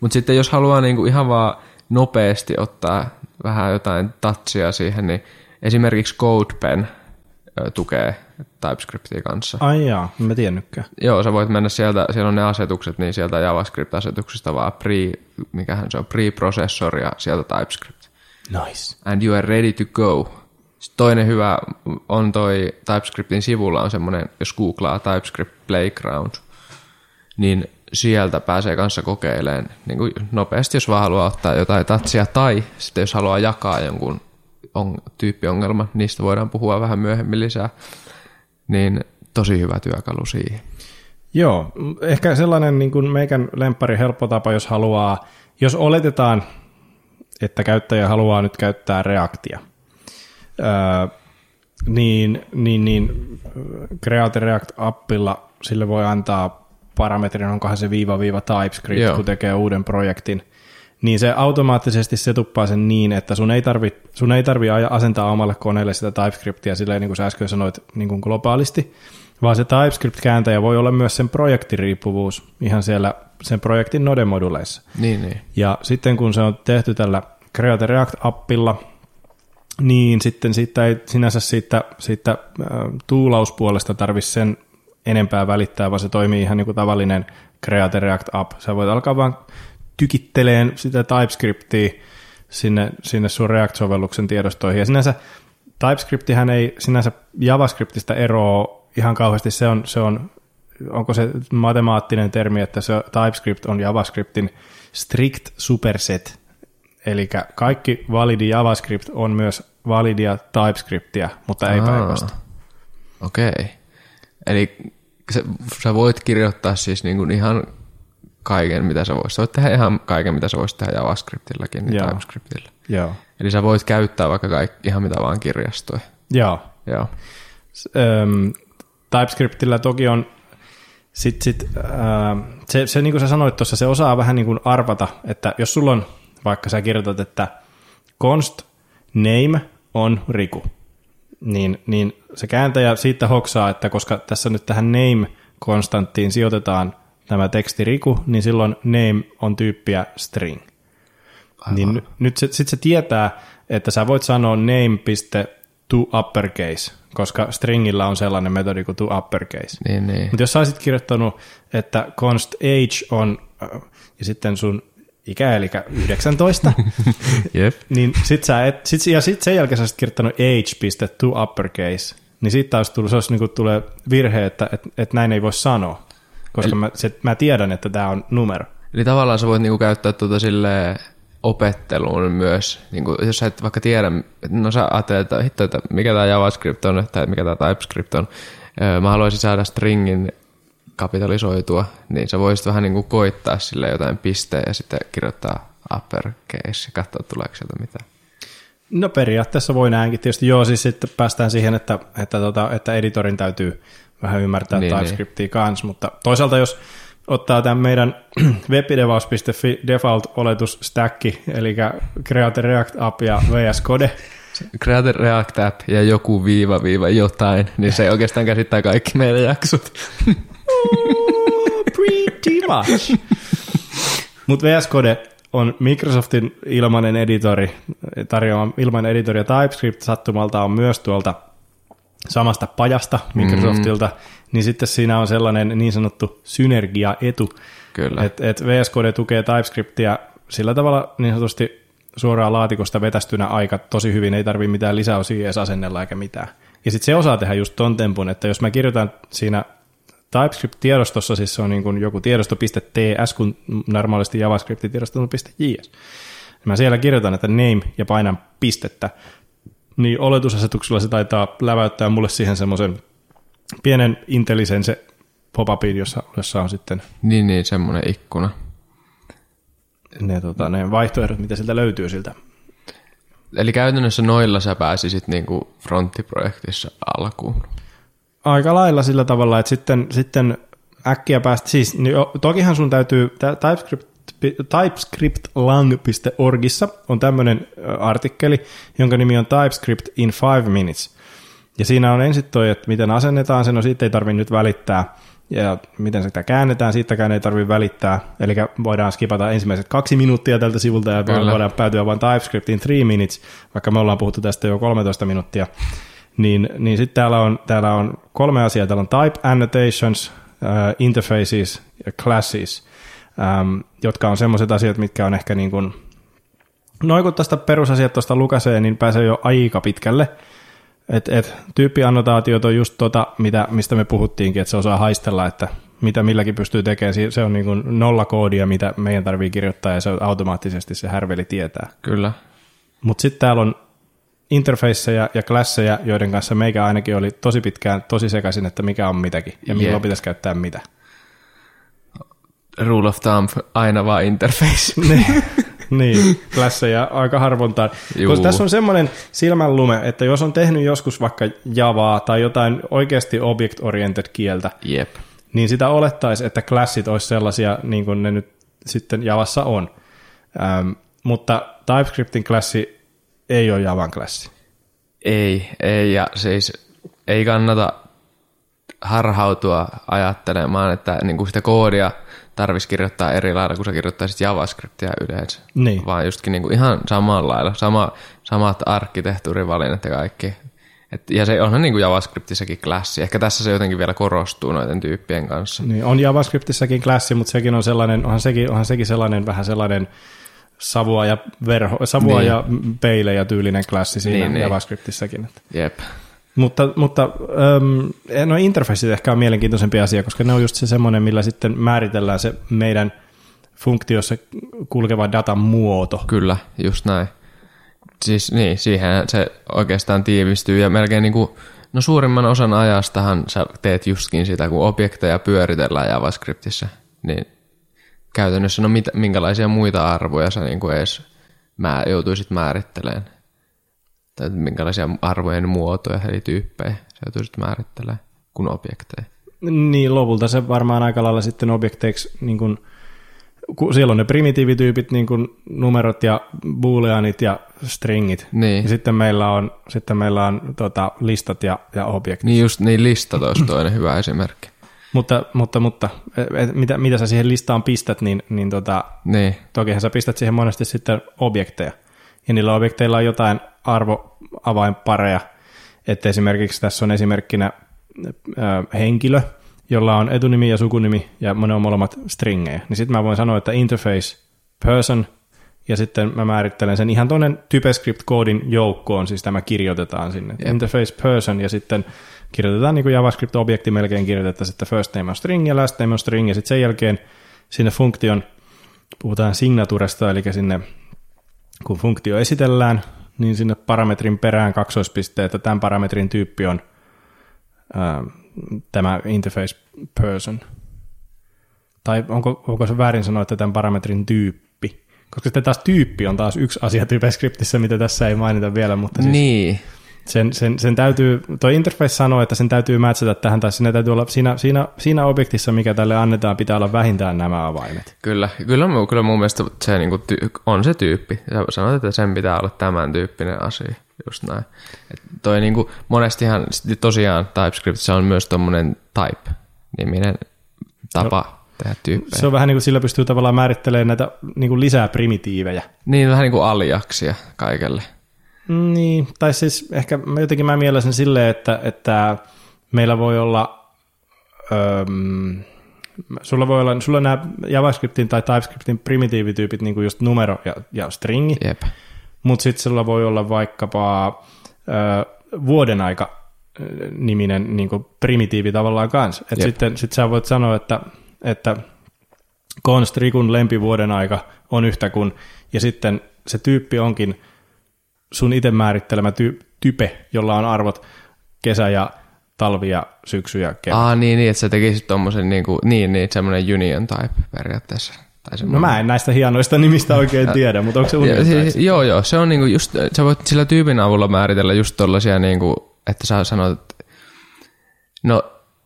Mutta sitten jos haluaa niinku ihan vaan nopeasti ottaa vähän jotain touchia siihen, niin esimerkiksi CodePen tukee TypeScriptia kanssa.
Ai jaa, mä tiennytkään.
Joo, sä voit mennä sieltä, siellä on ne asetukset, niin sieltä JavaScript-asetuksista vaan pre, mikähän se on, pre-processor ja sieltä TypeScript.
Nice.
And you are ready to go. Sitten toinen hyvä on toi TypeScriptin sivulla on semmoinen, jos googlaa TypeScript Playground, niin sieltä pääsee kanssa kokeilemaan niin kuin nopeasti, jos vaan haluaa ottaa jotain tatsia, tai sitten jos haluaa jakaa jonkun on, tyyppiongelman, niistä voidaan puhua vähän myöhemmin lisää, niin tosi hyvä työkalu siihen.
Joo, ehkä sellainen niin kuin meikän lemppari helppo tapa, jos haluaa, jos oletetaan, että käyttäjä haluaa nyt käyttää Reactia, öö, niin, niin, niin Create React-appilla sille voi antaa parametrin, onkohan se viiva viiva TypeScript,
Joo.
kun tekee uuden projektin, niin se automaattisesti se tuppaa sen niin, että sun ei tarvi, sun ei tarvi aja- asentaa omalle koneelle sitä TypeScriptia silleen, niin kuin sä äsken sanoit, niin kuin globaalisti, vaan se TypeScript-kääntäjä voi olla myös sen projektiriippuvuus ihan siellä sen projektin node-moduleissa.
Niin, niin.
Ja sitten kun se on tehty tällä Create React-appilla, niin sitten siitä ei sinänsä siitä, siitä äh, tuulauspuolesta tarvitse sen enempää välittää, vaan se toimii ihan niin kuin tavallinen Create React app. Sä voit alkaa vaan tykitteleen sitä TypeScriptia sinne, sinne sun React-sovelluksen tiedostoihin. Ja sinänsä TypeScriptihän ei sinänsä JavaScriptista eroa ihan kauheasti. Se on, se on, onko se matemaattinen termi, että se TypeScript on JavaScriptin strict superset. Eli kaikki validi JavaScript on myös validia TypeScriptia, mutta ei päinvastoin.
Okei. Okay. Eli sä, sä voit kirjoittaa siis niin kuin ihan kaiken, mitä sä voisit. Sä voit tehdä ihan kaiken, mitä sä voisit tehdä JavaScriptillakin, niin
Joo.
TypeScriptillä.
Joo.
Eli sä voit käyttää vaikka kaikki, ihan mitä vaan kirjastoja.
Joo.
Joo.
Öm, TypeScriptillä toki on sit, sit, ää, se, se, niin kuin sä sanoit tuossa, se osaa vähän niin kuin arvata, että jos sulla on, vaikka sä kirjoitat, että const name on Riku, niin, niin se kääntäjä siitä hoksaa, että koska tässä nyt tähän name-konstanttiin sijoitetaan tämä teksti Riku, niin silloin name on tyyppiä string. Aivan. Niin nyt se, sit se tietää, että sä voit sanoa name.to uppercase, koska stringillä on sellainen metodi kuin to uppercase.
Niin, niin.
Mutta jos sä olisit kirjoittanut, että const age on, äh, ja sitten sun ikä, eli 19,
Jep.
niin sit sä et, sit, ja sit sen jälkeen sä olisit kirjoittanut age.to uppercase, niin sitten taas tullut, se olisi niin tulee virhe, että et, et näin ei voi sanoa, koska
Eli-
mä, se, mä tiedän, että tämä on numero.
Eli tavallaan sä voit niinku käyttää tuota sille opetteluun myös, niinku, jos sä et vaikka tiedä, no sä ajattelet, että hitto, että mikä tämä JavaScript on, tai mikä tämä TypeScript on, mä haluaisin saada stringin kapitalisoitua, niin sä voisit vähän niinku koittaa sille jotain pisteen ja sitten kirjoittaa uppercase ja katsoa tuleeko sieltä mitään.
No periaatteessa voi näinkin. Tietysti joo, siis sitten päästään siihen, että, että, tota, että editorin täytyy vähän ymmärtää
Niin,
niin, TypeScriptia niin. kanssa, mutta toisaalta jos ottaa tämän meidän webdevaus.fi default-oletus stacki, eli Create React App ja VS Code,
Create React App ja joku viiva viiva jotain, niin se oikeastaan käsittää kaikki meidän jaksot.
pretty much. Mutta VS Code on Microsoftin ilmainen editori, tarjoama ilmainen editori ja TypeScript sattumalta on myös tuolta samasta pajasta Microsoftilta, mm. niin sitten siinä on sellainen niin sanottu synergiaetu, että et VS Code tukee TypeScriptia sillä tavalla niin sanotusti suoraan laatikosta vetästynä aika tosi hyvin, ei tarvitse mitään lisäosia edes asennella eikä mitään. Ja sitten se osaa tehdä just ton tempun, että jos mä kirjoitan siinä TypeScript-tiedostossa, siis se on niin kuin joku tiedosto.ts, kun normaalisti JavaScript-tiedosto on .js. Niin Mä siellä kirjoitan, että name ja painan pistettä, niin oletusasetuksella se taitaa läväyttää mulle siihen semmoisen pienen intelisen se pop-upin, jossa, jossa on sitten
Niin, niin, semmoinen ikkuna.
ne, tota, ne vaihtoehdot, mitä sieltä löytyy siltä.
Eli käytännössä noilla sä pääsisit niinku fronttiprojektissa alkuun.
Aika lailla sillä tavalla, että sitten, sitten äkkiä päästä, siis niin tokihan sun täytyy, TypeScript, typescriptlang.orgissa on tämmöinen artikkeli, jonka nimi on TypeScript in five minutes. Ja siinä on ensin toi, että miten asennetaan sen, no siitä ei tarvitse nyt välittää, ja miten sitä käännetään, siitäkään ei tarvitse välittää, eli voidaan skipata ensimmäiset kaksi minuuttia tältä sivulta, ja
Kyllä.
voidaan päätyä vain TypeScript in three minutes, vaikka me ollaan puhuttu tästä jo 13 minuuttia, niin, niin sitten täällä on, täällä on kolme asiaa. Täällä on type annotations, uh, interfaces ja classes, um, jotka on semmoiset asiat, mitkä on ehkä niin kuin, noin kun tästä perusasiat tuosta lukasee, niin pääsee jo aika pitkälle. Et, et, tyyppiannotaatiot on just tota, mitä, mistä me puhuttiinkin, että se osaa haistella, että mitä milläkin pystyy tekemään. Se on niin kuin nolla koodia, mitä meidän tarvii kirjoittaa, ja se automaattisesti se härveli tietää.
Kyllä.
Mutta sitten täällä on interfaceja ja klasseja, joiden kanssa meikä ainakin oli tosi pitkään tosi sekaisin, että mikä on mitäkin ja milloin
Jep.
pitäisi käyttää mitä.
Rule of thumb, aina vaan interface.
niin, niin, klasseja aika harvontaan. Koska tässä on semmoinen silmänlume, että jos on tehnyt joskus vaikka Javaa tai jotain oikeasti object-oriented kieltä,
Jep.
niin sitä olettaisi, että klassit olisi sellaisia, niin kuin ne nyt sitten Javassa on. Ähm, mutta TypeScriptin klassi ei ole Javan klassi.
Ei, ei, ja siis ei kannata harhautua ajattelemaan, että niin kuin sitä koodia tarvitsisi kirjoittaa eri lailla, kun sä kirjoittaisit JavaScriptia yleensä.
Niin.
Vaan justkin niin kuin ihan samalla lailla, sama, samat arkkitehtuurivalinnat ja kaikki. Et, ja se onhan niin kuin JavaScriptissakin klassi. Ehkä tässä se jotenkin vielä korostuu noiden tyyppien kanssa.
Niin, on JavaScriptissakin klassi, mutta sekin on sellainen, onhan sekin, onhan sekin sellainen vähän sellainen savua ja, verho, savua
Niin.
ja peilejä tyylinen klassi siinä
Niin, niin.
JavaScriptissäkin.
Jep.
Mutta, mutta ähm, no interfaceit ehkä on mielenkiintoisempi asia, koska ne on just se semmoinen, millä sitten määritellään se meidän funktiossa kulkeva datan muoto.
Kyllä, just näin. Siis niin, siihen se oikeastaan tiivistyy ja melkein niin kuin, no suurimman osan ajastahan sä teet justkin sitä, kun objekteja pyöritellään JavaScriptissä, niin käytännössä no mitä, minkälaisia muita arvoja sä niin kuin edes mä joutuisit määrittelemään. Tai minkälaisia arvojen muotoja eli tyyppejä sä joutuisit määrittelemään kuin objekteja.
Niin lopulta se varmaan aika lailla sitten objekteiksi, niin kuin, kun siellä on ne primitiivityypit, niin kuin numerot ja booleanit ja stringit.
Niin.
Ja sitten meillä on, sitten meillä on tota, listat ja, ja objektit.
Niin just niin listat olisi toinen hyvä esimerkki.
Mutta, mutta, mutta et, mitä, mitä sä siihen listaan pistät, niin, niin tota,
Niin,
tokihan sä pistät siihen monesti sitten objekteja. Ja niillä objekteilla on jotain arvoavainpareja. Että esimerkiksi tässä on esimerkkinä henkilö, jolla on etunimi ja sukunimi, ja ne on molemmat stringejä. Niin sitten mä voin sanoa, että interface person, ja sitten mä määrittelen sen ihan toinen TypeScript-koodin joukkoon, siis tämä kirjoitetaan sinne.
Jep.
Interface person, ja sitten kirjoitetaan niin kuin JavaScript-objekti melkein kirjoitetaan sitten first name on string ja last name on string, ja sitten sen jälkeen sinne funktion, puhutaan signaturesta, eli sinne kun funktio esitellään, niin sinne parametrin perään kaksoispiste, että tämän parametrin tyyppi on ää, tämä interface person. Tai onko, onko se väärin sanoa, että tämän parametrin tyyppi? Koska sitten taas tyyppi on taas yksi asia TypeScriptissä, mitä tässä ei mainita vielä, mutta siis
niin.
Sen, sen, sen täytyy, toi interface sanoo, että sen täytyy matchata tähän, tai siinä täytyy olla, siinä, siinä, siinä objektissa, mikä tälle annetaan, pitää olla vähintään nämä avaimet.
Kyllä, kyllä, kyllä mun mielestä se niinku ty- on se tyyppi. Sä sanoit, että sen pitää olla tämän tyyppinen asia, just näin. Et toi niinku, monestihan sit tosiaan TypeScriptissa on myös tommonen type-niminen tapa no, tehdä tyyppejä.
Se on vähän niin kuin sillä pystyy tavallaan määrittelemään näitä niin kuin lisää primitiivejä.
Niin, vähän niinku aliaksia kaikelle.
Niin, tai siis ehkä jotenkin mä mielisin silleen, että, että meillä voi olla, öm, sulla voi olla, sulla on nämä JavaScriptin tai TypeScriptin primitiivityypit, niin kuin just numero ja, ja stringi,
Jep.
mutta sitten sulla voi olla vaikkapa ö, vuoden aika niminen niin kuin primitiivi tavallaan kanssa. Et
Jep.
sitten sit sä voit sanoa, että, että const rikun lempivuoden aika on yhtä kuin, ja sitten se tyyppi onkin sun itse määrittelemä ty- type, jolla on arvot kesä ja talvi ja syksy ja kevät.
Ah, niin, niin, että sä tekisit tommosen niinku, niin, niin, semmonen union type periaatteessa. Tai
No
semmonen.
mä en näistä hienoista nimistä oikein tiedä, mutta onko se union
siis, joo, joo, se on niinku just, sä voit sillä tyypin avulla määritellä just tollasia niinku, että sä sanot, että no,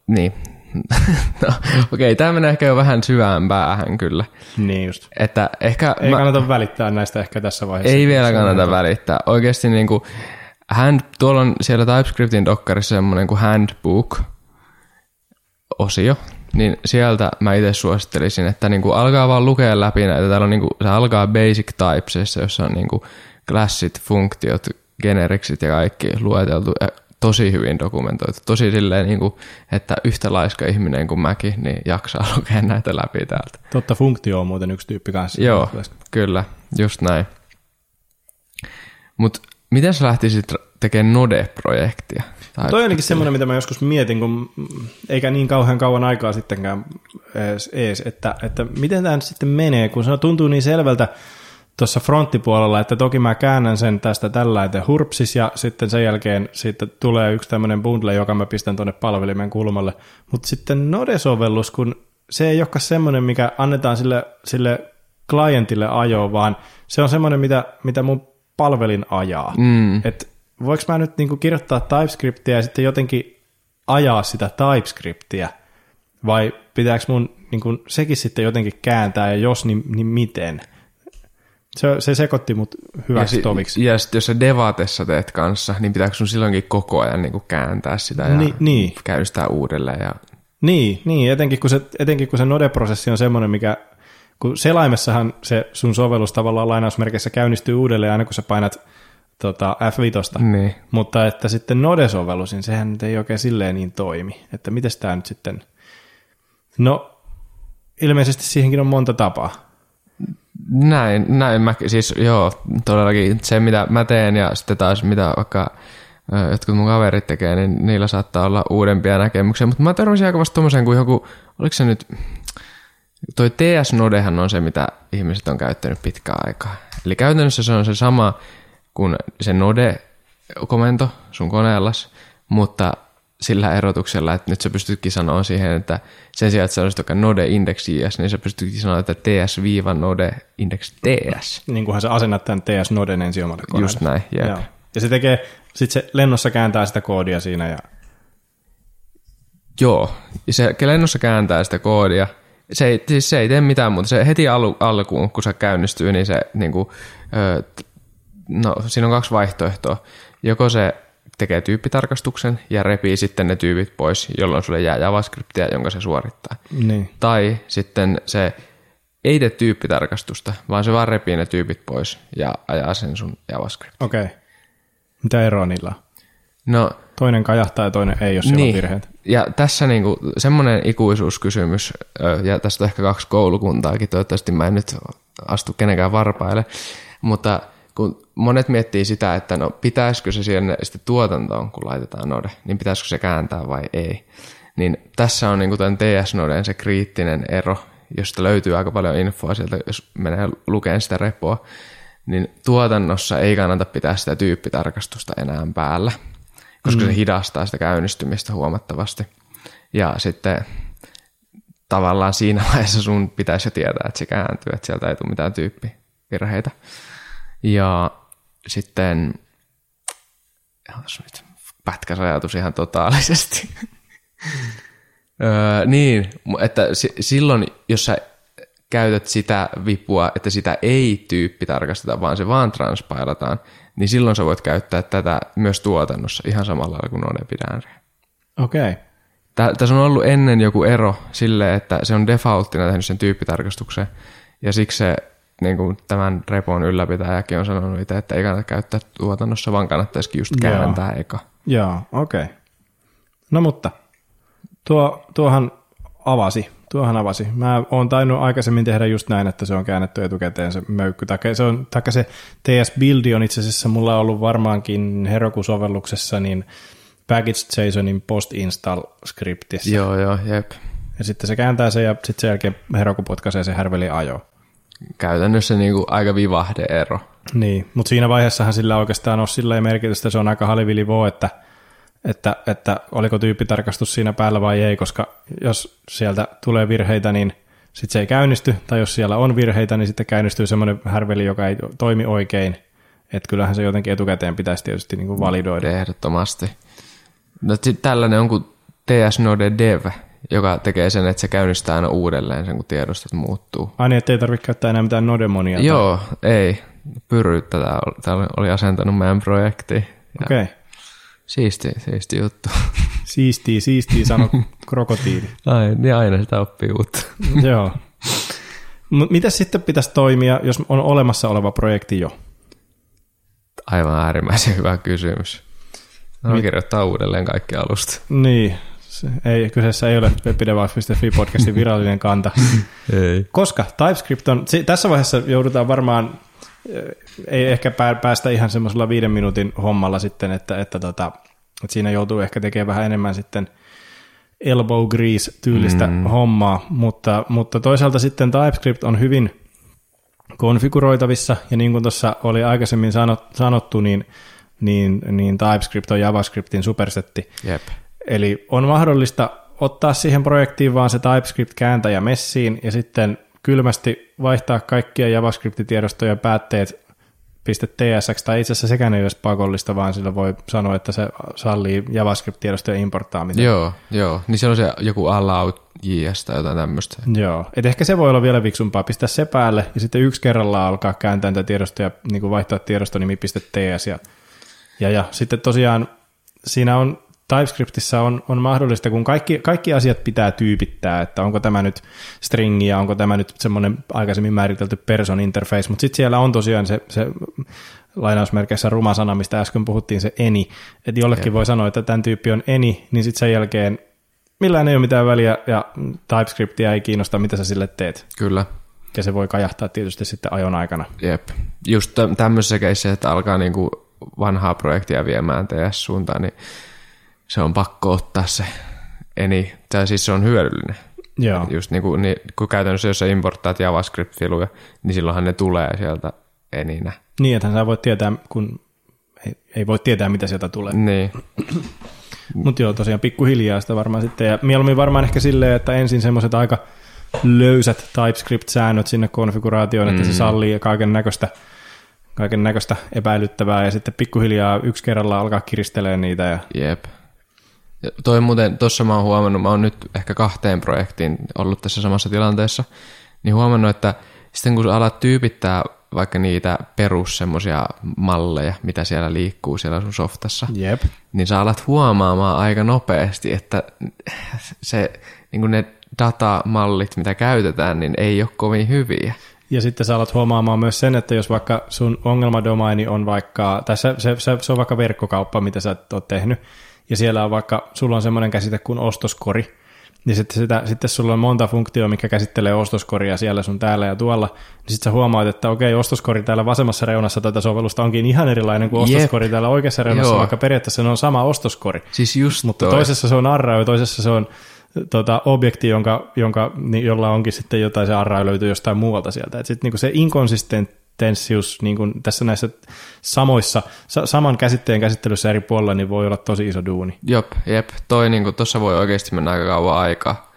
niin, no, okei, okay, tämä menee ehkä jo vähän syvään päähän kyllä.
Niin just.
Että ehkä
Ei
mä,
kannata välittää näistä ehkä tässä vaiheessa.
ei vielä
on
kannata
tota-
välittää. Oikeasti niinku, hand, tuolla on siellä TypeScriptin dokkarissa semmoinen kuin handbook osio, niin sieltä mä itse suosittelisin, että niinku alkaa vaan lukea läpi näitä. Täällä on niinku, se alkaa basic typesissa, jossa on niinku klassit, funktiot, generiksit ja kaikki lueteltu tosi hyvin dokumentoitu. Tosi silleen, niinku, että yhtä laiska ihminen kuin mäkin, niin jaksaa lukea näitä läpi täältä.
Totta, funktio on muuten yksi tyyppi kanssa.
Joo, kyllä, just näin. Mutta miten sä lähtisit tekemään Node-projektia? Tai
Toi olikin semmoinen, mitä mä joskus mietin, kun eikä niin kauhean kauan aikaa sittenkään ees, ees että, että miten tämä nyt sitten menee, kun se tuntuu niin selvältä tuossa fronttipuolella, että toki mä käännän sen tästä tällä, että hurpsis, ja sitten sen jälkeen sitten tulee yksi tämmöinen bundle, joka mä pistän tuonne palvelimen kulmalle. Mutta sitten Node-sovellus, kun se ei olekaan semmoinen, mikä annetaan sille, sille klientille ajoa, vaan se on semmoinen, mitä, mitä mun palvelin ajaa.
Mm,
Et voiko mä nyt niinku kirjoittaa TypeScriptia ja sitten jotenkin ajaa sitä TypeScriptia, vai pitääkö mun niinku sekin sitten jotenkin kääntää, ja jos, niin, niin miten? Se, se sekoitti mut
ja,
hyväksi
si-
toviksi.
ja sit jos sä devatessa teet kanssa, niin pitääkö sun silloinkin koko ajan niinku kääntää sitä ja
Ni- niin.
käynnistää uudelleen? Ja...
Niin, niin etenkin, kun se, etenkin kun se Node-prosessi on semmoinen, mikä, kun selaimessahan se sun sovellus tavallaan lainausmerkeissä käynnistyy uudelleen aina kun sä painat tota, F5.
Niin.
Mutta että sitten Node-sovellus, niin sehän nyt ei oikein silleen niin toimi. Että miten tämä nyt sitten... No, ilmeisesti siihenkin on monta tapaa.
Näin, näin mä, siis joo, todellakin se mitä mä teen ja sitten taas mitä vaikka jotkut mun kaverit tekee, niin niillä saattaa olla uudempia näkemyksiä, mutta mä törmäsin aika vasta tommoseen kuin joku, oliko se nyt, toi TS-nodehan on se, mitä ihmiset on käyttänyt pitkään aikaa. Eli käytännössä se on se sama kuin se node-komento sun koneellas, mutta sillä erotuksella, että nyt sä pystytkin sanoa siihen, että sen sijaan, että sä olisit vaikka node index.js, niin sä pystytkin sanoa, että ts-node index ts.
Niin kunhan sä asennat tämän TS-noden ensin omalle koneelle.
Just näin, jep.
Joo. Ja se tekee, sit se lennossa kääntää sitä koodia siinä ja
Joo, ja se lennossa kääntää sitä koodia. Se ei, siis se ei tee mitään muuta. Se heti alu, alkuun, kun se käynnistyy, niin se niin kuin, ö, t- no, siinä on kaksi vaihtoehtoa. Joko se tekee tyyppitarkastuksen ja repii sitten ne tyypit pois, jolloin sulle jää JavaScriptia, jonka se suorittaa.
niin.
Tai sitten se ei tee tyyppitarkastusta, vaan se vaan repii ne tyypit pois ja ajaa sen sun JavaScript.
Okei. Okay. Mitä eroa niillä on?
No
Toinen kajahtaa ja toinen ei, jos siellä on virheitä.
Ja tässä niinku semmoinen ikuisuuskysymys, ja tästä on ehkä kaksi koulukuntaakin, toivottavasti mä en nyt astu kenenkään varpaille, mutta kun monet miettii sitä, että no pitäisikö se sinne sitten tuotantoon, kun laitetaan node, niin pitäisikö se kääntää vai ei. Niin tässä on niinku tämän TS-noden se kriittinen ero, josta löytyy aika paljon infoa sieltä, jos menee lukeen sitä repoa, niin tuotannossa ei kannata pitää sitä tyyppitarkastusta enää päällä, koska mm. se hidastaa sitä käynnistymistä huomattavasti. Ja sitten tavallaan siinä vaiheessa sun pitäisi jo tietää, että se kääntyy, että sieltä ei tule mitään tyyppivirheitä. Ja sitten, jos nyt pätkäs ajatus ihan totaalisesti. öö, niin, että si- silloin, jos sä käytät sitä vipua, että sitä ei tyyppi tarkasteta, vaan se vaan transpailataan, niin silloin sä voit käyttää tätä myös tuotannossa ihan samalla lailla kuin nonepidään.
Okei. Okay.
Tä- Tässä on ollut ennen joku ero sille, että se on defaulttina tehnyt sen tyyppitarkastuksen, ja siksi se niin kuin tämän repon ylläpitäjäkin on sanonut itse, että ei kannata käyttää tuotannossa, vaan kannattaisikin just
Joo.
kääntää eka.
Joo, okei. Okay. No mutta, tuo, tuohan avasi. Tuohan avasi. Mä oon tainnut aikaisemmin tehdä just näin, että se on käännetty etukäteen se möykky. Taikka se, on, taikka se TS-buildi on itse asiassa mulla ollut varmaankin Heroku-sovelluksessa niin package.jsonin post-install-skriptissä.
Joo, joo, jep.
Ja sitten se kääntää sen ja sitten sen jälkeen Heroku potkaisee se härveli ajo.
Käytännössä niin kuin aika vivahde-ero.
Niin, mutta siinä vaiheessahan sillä oikeastaan on sillä merkitystä, se on aika halivilivo, että, että, että oliko tyyppitarkastus siinä päällä vai ei, koska jos sieltä tulee virheitä, niin sitten se ei käynnisty, tai jos siellä on virheitä, niin sitten käynnistyy semmoinen härveli, joka ei toimi oikein, että kyllähän se jotenkin etukäteen pitäisi tietysti niin kuin validoida.
Ehdottomasti. No, sit tällainen on kuin TS Node Dev, joka tekee sen, että se käynnistää aina uudelleen sen, kun tiedostot muuttuu.
Ai niin, ettei tarvitse käyttää enää mitään nodemonia. tai-
Joo, ei. Pyry tätä oli- oli asentanut meidän projektiin. Ja
Okei, okay.
Siisti, siisti juttu.
siistiä, siistiä sano krokotiili.
Ai, niin aina sitä oppii uutta.
Joo. Mitä sitten pitäisi toimia, jos on olemassa oleva projekti jo?
Aivan äärimmäisen hyvä kysymys. No, kirjoittaa uudelleen kaikki alusta.
Niin, ei, kyseessä ei ole webdevice.fi podcastin virallinen kanta.
Ei.
Koska TypeScript on, tässä vaiheessa joudutaan varmaan, eh, ei ehkä pää- päästä ihan semmoisella viiden minuutin hommalla sitten, että, että, tota, että siinä joutuu ehkä tekemään vähän enemmän sitten elbow grease tyylistä mm. hommaa, mutta, mutta toisaalta sitten TypeScript on hyvin konfiguroitavissa, ja niin kuin tuossa oli aikaisemmin sanot, sanottu, niin, niin, niin TypeScript on JavaScriptin supersetti,
Jep.
Eli on mahdollista ottaa siihen projektiin vaan se TypeScript-kääntäjä messiin ja sitten kylmästi vaihtaa kaikkia JavaScript-tiedostoja päätteet .tsx, tai itse asiassa sekään ei ole edes pakollista, vaan sillä voi sanoa, että se sallii JavaScript-tiedostojen importtaamista.
Joo, joo. Niin se on se joku allow JS tai jotain tämmöistä.
Joo, et ehkä se voi olla vielä viksumpaa, pistää se päälle ja sitten yksi kerrallaan alkaa kääntää niitä tiedostoja, niin kuin vaihtaa tiedostonimi.ts ja, ja, ja sitten tosiaan siinä on TypeScriptissa on, on mahdollista, kun kaikki, kaikki asiat pitää tyypittää, että onko tämä nyt stringi ja onko tämä nyt semmoinen aikaisemmin määritelty person interface, mutta sitten siellä on tosiaan se, se lainausmerkeissä ruma sana, mistä äsken puhuttiin, se any, että jollekin voi sanoa, että tämän tyyppi on any, niin sitten sen jälkeen millään ei ole mitään väliä ja TypeScriptia ei kiinnosta, mitä sä sille teet.
Kyllä.
ja se voi kajahtaa tietysti sitten ajon aikana.
Jep. Just tämmöisessä keissä, että alkaa niinku vanhaa projektia viemään TS-suuntaan, niin se on pakko ottaa se eni, tai siis se on hyödyllinen.
Joo.
Just niin kuin, niin, kun käytännössä jos sä importtaat JavaScript-filuja, niin silloinhan ne tulee sieltä eninä.
Niin, että sä voit tietää, kun ei, ei voi tietää, mitä sieltä tulee.
Niin.
Mutta joo, tosiaan pikkuhiljaa sitä varmaan sitten. Ja mieluummin varmaan ehkä silleen, että ensin semmoiset aika löysät TypeScript-säännöt sinne konfiguraatioon, mm. että se mm. sallii kaiken näköistä kaiken näköistä epäilyttävää ja sitten pikkuhiljaa yksi kerralla alkaa kiristelee niitä. Ja...
Jep. Toi muuten, tuossa mä oon huomannut, mä oon nyt ehkä kahteen projektiin ollut tässä samassa tilanteessa, niin huomannut, että sitten kun alat tyypittää vaikka niitä perus semmosia malleja, mitä siellä liikkuu siellä sun softassa,
Jep.
niin sä alat huomaamaan aika nopeasti, että se, niin ne datamallit, mitä käytetään, niin ei ole kovin hyviä.
Ja sitten sä alat huomaamaan myös sen, että jos vaikka sun ongelmadomaini on vaikka, tai se, se, se, se on vaikka verkkokauppa, mitä sä oot tehnyt, ja siellä on vaikka, sulla on semmoinen käsite kuin ostoskori, niin sitten, sitä, sitten sulla on monta funktioa, mikä käsittelee ostoskoria siellä sun täällä ja tuolla, niin sitten sä huomaat, että okei, ostoskori täällä vasemmassa reunassa tätä sovellusta onkin ihan erilainen kuin ostoskori Jep. täällä oikeassa reunassa, Joo. vaikka periaatteessa ne on sama ostoskori.
Siis just
Mutta toi. toisessa se on arra ja toisessa se on tota, objekti, jonka, jonka, niin, jolla onkin sitten jotain, se arra löytyy jostain muualta sieltä. Et sit, niin se inkonsistenssius niin kuin tässä näissä samoissa, sa, saman käsitteen käsittelyssä eri puolilla, niin voi olla tosi iso duuni.
Jop, jep. Toi niin kuin, tossa voi oikeasti mennä aika kauan aikaa.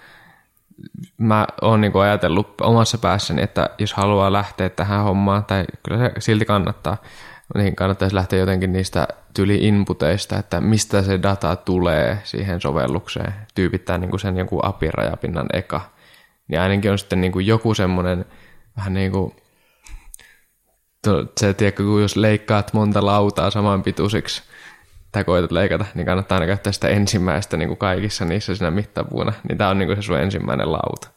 Mä oon niin kuin ajatellut omassa päässäni, että jos haluaa lähteä tähän hommaan, tai kyllä se silti kannattaa, niin kannattaisi lähteä jotenkin niistä tyli inputeista, että mistä se data tulee siihen sovellukseen, tyypittää niin kuin sen jonkun API-rajapinnan eka. Niin ainakin on sitten niin kuin joku semmoinen vähän niin kuin se, tiedätkö, kun jos leikkaat monta lautaa saman pituisiksi, tai koetat leikata, niin kannattaa aina käyttää sitä ensimmäistä niin kuin kaikissa niissä siinä mittavuuna. Niin tämä on niin kuin se sun ensimmäinen lauta.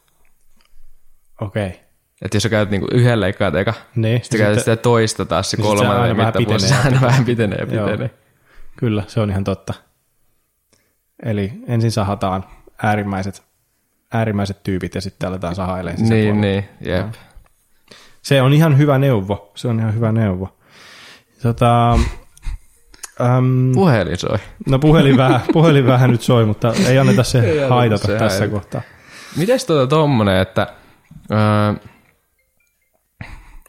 Okei. Okay.
Että jos sä käytät niinku yhden leikkaat eka, niin, sitten käytät sitä toista taas se kolmannen mittapuolella, se aina vähän pitenee ja pitenee. Joo.
Kyllä, se on ihan totta. Eli ensin sahataan äärimmäiset, äärimmäiset tyypit ja sitten aletaan sahailemaan
Niin, niin, jep. No.
Se on ihan hyvä neuvo. Se on ihan hyvä neuvo. Tota,
äm, puhelin soi.
No puhelin vähän, puhelin vähän nyt soi, mutta ei anneta se ei haitata se tässä häiri. kohtaa.
Mites tuota tommonen, että... Öö,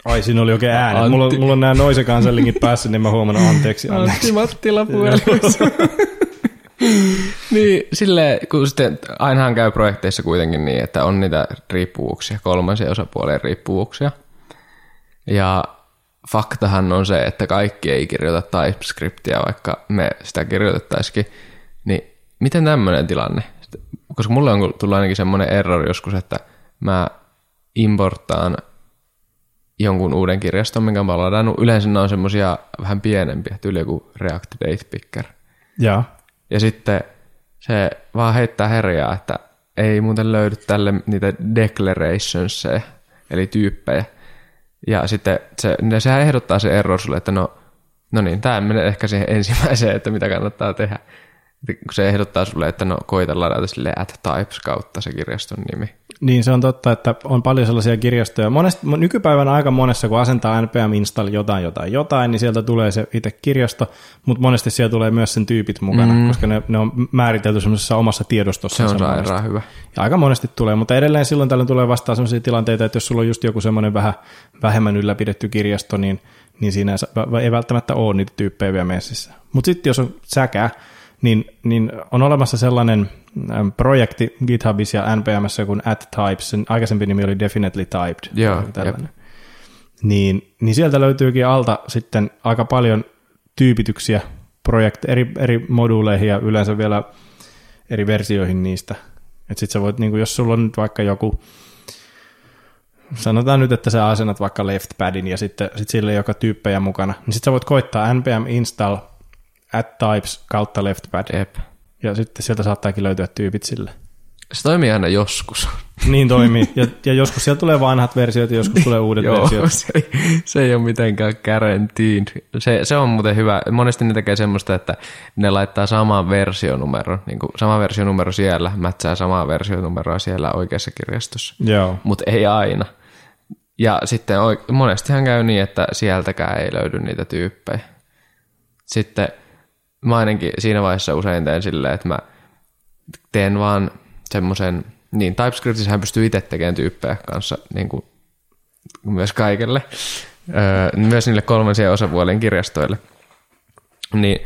Ai, siinä oli oikein ääni. Antti. Mulla, mulla on nämä noise kansellinkin päässä, niin mä huomannut anteeksi. anteeksi.
Antti Mattila puhelimessa. niin, sille, kun sitten ainahan käy projekteissa kuitenkin niin, että on niitä riippuvuuksia, kolmansia osapuolen riippuvuuksia. Ja faktahan on se, että kaikki ei kirjoita TypeScriptia, vaikka me sitä kirjoitettaisikin. Niin miten tämmöinen tilanne? Koska mulle on tullut ainakin semmoinen error joskus, että mä importtaan jonkun uuden kirjaston, minkä mä oon ladannut. Yleensä ne on semmosia vähän pienempiä, tyyli joku React Date Picker.
Ja.
Ja sitten se vaan heittää herjaa, että ei muuten löydy tälle niitä declarationseja, eli tyyppejä. Ja sitten se, ne, sehän ehdottaa se error sulle, että no, no niin, tämä menee ehkä siihen ensimmäiseen, että mitä kannattaa tehdä. Kun se ehdottaa sulle, että no koita ladata sille at types kautta se kirjaston nimi.
Niin se on totta, että on paljon sellaisia kirjastoja. Monesti, nykypäivän aika monessa, kun asentaa npm install jotain, jotain, jotain, niin sieltä tulee se itse kirjasto, mutta monesti siellä tulee myös sen tyypit mukana, mm. koska ne, ne on määritelty semmoisessa omassa tiedostossa.
Se on sairaan hyvä.
Ja aika monesti tulee, mutta edelleen silloin tällöin tulee vastaan sellaisia tilanteita, että jos sulla on just joku semmoinen vähän vähemmän ylläpidetty kirjasto, niin, niin siinä ei välttämättä ole niitä tyyppejä vielä messissä. Mutta sitten jos on säkä, niin, niin on olemassa sellainen ähm, projekti GitHubissa ja NPMssä kuin at types, sen aikaisempi nimi oli definitely typed.
Joo,
Niin, niin sieltä löytyykin alta sitten aika paljon tyypityksiä projekti, eri, eri moduuleihin ja yleensä vielä eri versioihin niistä. Että sit sä voit, niin jos sulla on nyt vaikka joku, sanotaan nyt, että sä asennat vaikka left padin ja sitten sit sille joka tyyppejä mukana, niin sitten sä voit koittaa npm install at types kautta leftpad.
Jep.
Ja sitten sieltä saattaakin löytyä tyypit sille.
Se toimii aina joskus.
Niin toimii. Ja, ja joskus siellä tulee vanhat versiot ja joskus tulee uudet Joo, versiot.
Se ei, se ei ole mitenkään guaranteed. Se, se on muuten hyvä. Monesti ne tekee semmoista, että ne laittaa saman versionumeron. Niin kuin sama versionumero siellä, mätsää samaa versionumeroa siellä oikeassa kirjastossa.
Joo.
Mutta ei aina. Ja sitten monestihan käy niin, että sieltäkään ei löydy niitä tyyppejä. Sitten mä ainakin siinä vaiheessa usein teen silleen, että mä teen vaan semmoisen, niin TypeScriptissähän pystyy itse tekemään tyyppejä kanssa niin kuin myös kaikille, öö, myös niille kolmansien osapuolien kirjastoille. Niin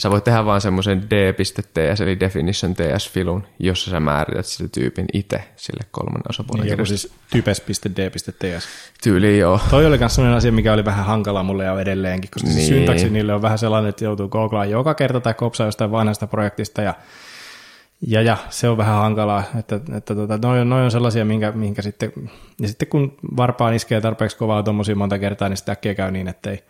sä voit tehdä vaan semmoisen d.ts eli definition ts-filun, jossa sä määrität sitä tyypin itse sille kolmannen osapuolen
Niin, joku siis types.d.ts.
Tyyli joo.
Toi oli myös sellainen asia, mikä oli vähän hankala mulle ja edelleenkin, koska niin. syntaksi niille on vähän sellainen, että joutuu googlaan joka kerta tai kopsaa jostain vanhasta projektista ja ja, ja se on vähän hankalaa, että, että tota, noi, on, noi on sellaisia, minkä, minkä sitten, ja sitten kun varpaan iskee tarpeeksi kovaa tuommoisia monta kertaa, niin sitten äkkiä käy niin, että, ei,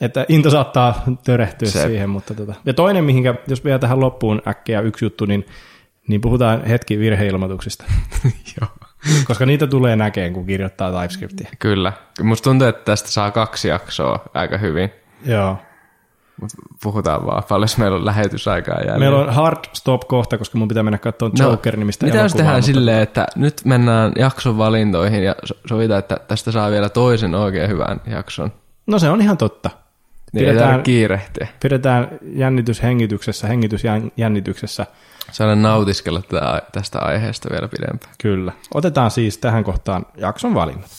että into saattaa törehtyä
Se-
siihen. Mutta tota. Ja toinen, mihinkä, jos vielä tähän loppuun äkkiä yksi juttu, niin, niin puhutaan hetki virheilmoituksista,
joo.
koska niitä tulee näkeen, kun kirjoittaa TypeScriptia.
Kyllä. Musta tuntuu, että tästä saa kaksi jaksoa aika hyvin.
Joo.
Mutta puhutaan vaan, paljon meillä on lähetysaikaa jäljellä.
Meillä on hard stop kohta, koska mun pitää mennä katsomaan Joker-nimistä
No, Mitä jos tehdään
mutta-
silleen, että nyt mennään jakson valintoihin ja so- sovitaan, että tästä saa vielä toisen oikein hyvän jakson.
No se on ihan totta.
Niin ei
Pidetään-
tarvitse kiirehtiä.
Pidetään jännitys hengityksessä, hengitys jän- jännityksessä.
Saadaan nautiskella tätä, tästä aiheesta vielä pidempään.
Kyllä. Otetaan siis tähän kohtaan jakson valinnat.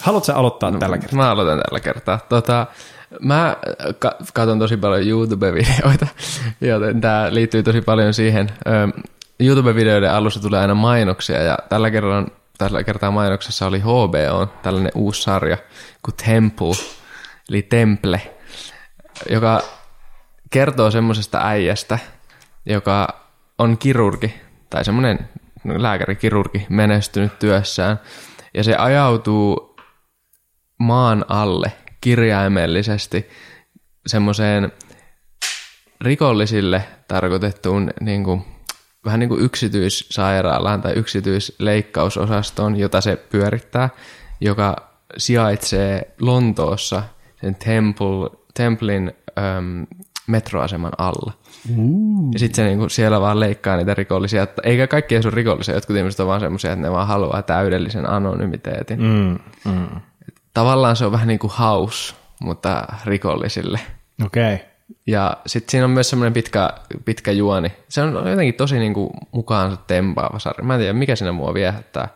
Haluatko sä aloittaa no, tällä kertaa?
Mä aloitan tällä kertaa. Tota, mä ka- katson tosi paljon YouTube-videoita, joten tämä liittyy tosi paljon siihen. YouTube-videoiden alussa tulee aina mainoksia, ja tällä kertaa, tällä kertaa mainoksessa oli HBO, tällainen uusi sarja kuin Temple, eli Temple, joka kertoo semmoisesta äijästä, joka on kirurgi, tai semmoinen lääkäri-kirurgi menestynyt työssään, ja se ajautuu maan alle kirjaimellisesti semmoiseen rikollisille tarkoitettuun niin kuin, vähän niin kuin yksityissairaalaan tai yksityisleikkausosastoon, jota se pyörittää, joka sijaitsee Lontoossa sen Temple, Templin äm, metroaseman alla. Uh. Ja sitten se niinku siellä vaan leikkaa niitä rikollisia. Että Eikä kaikki edes ole rikollisia, jotkut ihmiset on vaan semmoisia, että ne vaan haluaa täydellisen anonymiteetin.
Mm, mm.
Tavallaan se on vähän niin kuin house, mutta rikollisille.
Okei. Okay.
Ja sitten siinä on myös semmoinen pitkä, pitkä juoni. Se on jotenkin tosi niin kuin mukaansa tempaava sarja. Mä en tiedä, mikä siinä mua viehättää.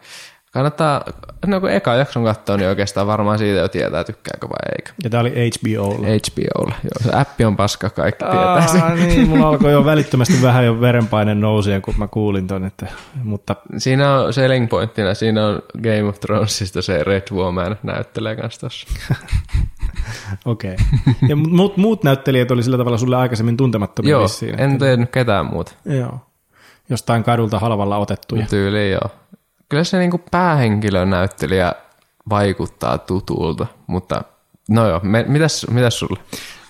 Kannattaa, no kun eka jakson katsoa, niin oikeastaan varmaan siitä jo tietää, tykkääkö vai eikö.
Ja tää oli HBOlla.
HBOlla. Joo, se appi on paska, kaikki tietää sen.
Aa, niin, mulla alkoi jo välittömästi vähän jo verenpaine nousia, kun mä kuulin ton, että, mutta
Siinä on selling pointtina, siinä on Game of Thronesista se Red Woman näyttelee kanssa tossa.
okei. Okay. Ja muut, muut näyttelijät oli sillä tavalla sulle aikaisemmin tuntemattomia
Joo,
vissiin.
en tiennyt ketään muuta.
Joo. Jostain kadulta halvalla otettuja.
Tyyliin joo. Kyllä se niinku päähenkilön näyttelijä vaikuttaa tutulta, mutta no joo, me, mitäs, mitäs sulle?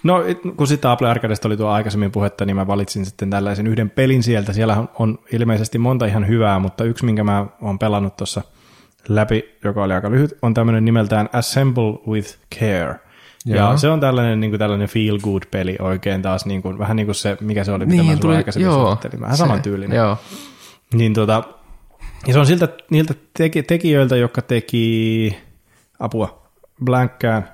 No, kun sitä Apple Arcadesta oli tuo aikaisemmin puhetta, niin mä valitsin sitten tällaisen yhden pelin sieltä. Siellä on- ilmeisesti monta ihan hyvää, mutta yksi, minkä mä oon pelannut tuossa läpi, joka oli aika lyhyt, on tämmöinen nimeltään Assemble with Care. Ja
Joo.
se on tällainen, niin kuin tällainen feel good peli oikein taas, niin kuin, vähän niin kuin se, mikä se oli, mitä mä sulle aikaisemmin suosittelin. Vähän samantyylinen.
Joo,
Niin tota, ja se on siltä, niiltä teki, tekijöiltä, jotka teki apua, Blankkään,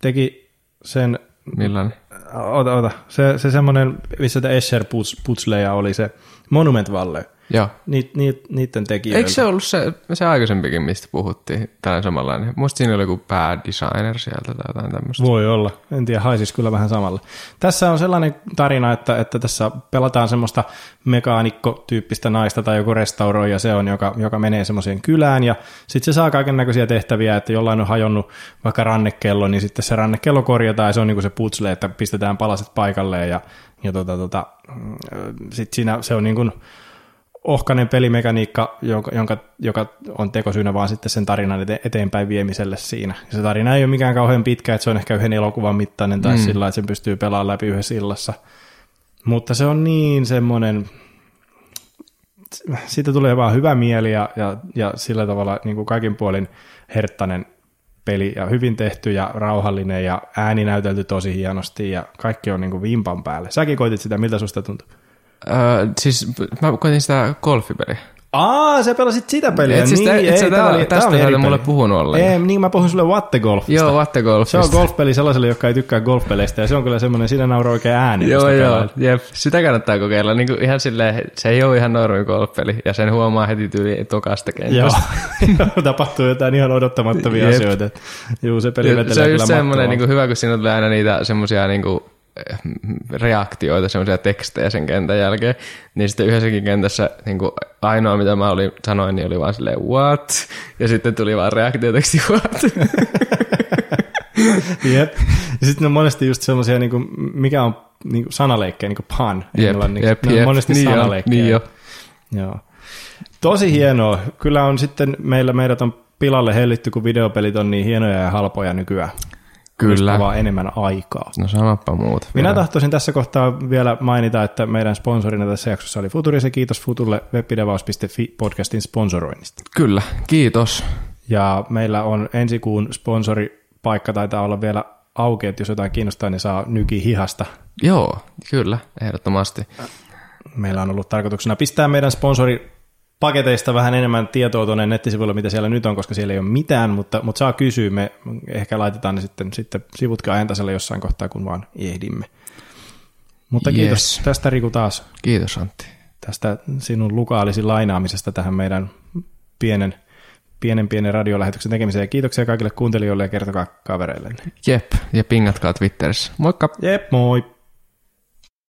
teki sen,
millainen?
ota, ota, se, se semmoinen, missä tämä Escher Puts- Putsleja oli se Monument Valley,
Joo.
Niit, niit, niiden tekijöiltä.
Eikö se ollut se, se aikaisempikin, mistä puhuttiin, tällainen samanlainen? Musta siinä oli joku päädesigner sieltä tai jotain tämmöistä.
Voi olla. En tiedä, haisis kyllä vähän samalla. Tässä on sellainen tarina, että, että tässä pelataan semmoista mekaanikko-tyyppistä naista tai joku restauroija se on, joka, joka menee semmoiseen kylään ja sitten se saa kaiken näköisiä tehtäviä, että jollain on hajonnut vaikka rannekello, niin sitten se rannekello korjataan ja se on niin kuin se putsle, että pistetään palaset paikalleen ja, ja tota, tota, sitten siinä se on niin kuin ohkainen pelimekaniikka, jonka, jonka, joka on tekosyynä vaan sitten sen tarinan ete- eteenpäin viemiselle siinä. Ja se tarina ei ole mikään kauhean pitkä, että se on ehkä yhden elokuvan mittainen tai mm. sillä että sen pystyy pelaamaan läpi yhdessä illassa. Mutta se on niin semmoinen, siitä tulee vaan hyvä mieli ja, ja, ja sillä tavalla niin kuin kaikin puolin herttainen peli ja hyvin tehty ja rauhallinen ja ääni näytelty tosi hienosti ja kaikki on niin kuin vimpan päälle. Säkin koitit sitä, miltä susta tuntuu?
Öö, siis mä koitin sitä golfipeliä.
Aa, sä pelasit sitä peliä.
Et siis
niin,
et
ei,
sä
tää oli, tää
tästä
oli
sä mulle puhunut ollenkaan.
Ei, niin mä puhun sulle Watte Golfista.
Joo, Watte Golfista.
Se on golfpeli sellaiselle, joka ei tykkää golfpeleistä, ja se on kyllä semmoinen, siinä nauraa oikein ääni.
Joo,
sitä
joo, jep. Sitä kannattaa kokeilla. Niin kuin ihan silleen, se ei ole ihan normi golfpeli, ja sen huomaa heti tyyli tokasta
Joo,
kentästä.
tapahtuu jotain ihan odottamattomia
Jep.
asioita. Joo, se peli vetelee
se on just semmoinen, niin kuin hyvä, kun siinä tulee aina niitä semmoisia niin kuin, reaktioita, semmoisia tekstejä sen kentän jälkeen, niin sitten yhdessäkin kentässä niin kuin ainoa, mitä mä olin, sanoin, niin oli vaan silleen what, ja sitten tuli vaan reaktioteksti what.
Jep. Ja sitten on monesti just semmoisia, niin kuin, mikä on niin kuin sanaleikkejä, niin kuin pun
Jep,
englanniksi.
jep,
Ne on
jep.
monesti
Niin on,
sanaleikkejä.
niin jo.
Joo. Tosi hienoa. Kyllä on sitten, meillä meidät on pilalle hellitty, kun videopelit on niin hienoja ja halpoja nykyään.
Kyllä.
Vaan enemmän aikaa.
No sanoppa muut.
Minä
vielä.
tahtoisin tässä kohtaa vielä mainita, että meidän sponsorina tässä jaksossa oli Futuris ja kiitos Futulle webpidevaus.fi podcastin sponsoroinnista.
Kyllä, kiitos.
Ja meillä on ensi kuun sponsoripaikka taitaa olla vielä auki, että jos jotain kiinnostaa, niin saa nyki hihasta.
Joo, kyllä, ehdottomasti.
Meillä on ollut tarkoituksena pistää meidän sponsoripaketeista vähän enemmän tietoa tuonne nettisivuille, mitä siellä nyt on, koska siellä ei ole mitään, mutta, mutta saa kysyä. Me ehkä laitetaan ne sitten, sitten sivutkin ajantaselle jossain kohtaa, kun vaan ehdimme. Mutta kiitos
Yes.
tästä Riku taas,
Kiitos Antti.
tästä sinun lukaalisi lainaamisesta tähän meidän pienen, pienen pienen radiolähetyksen tekemiseen. Ja kiitoksia kaikille kuuntelijoille ja kertokaa kavereille.
Jep, ja pingatkaa Twitterissä. Moikka!
Jep, moi!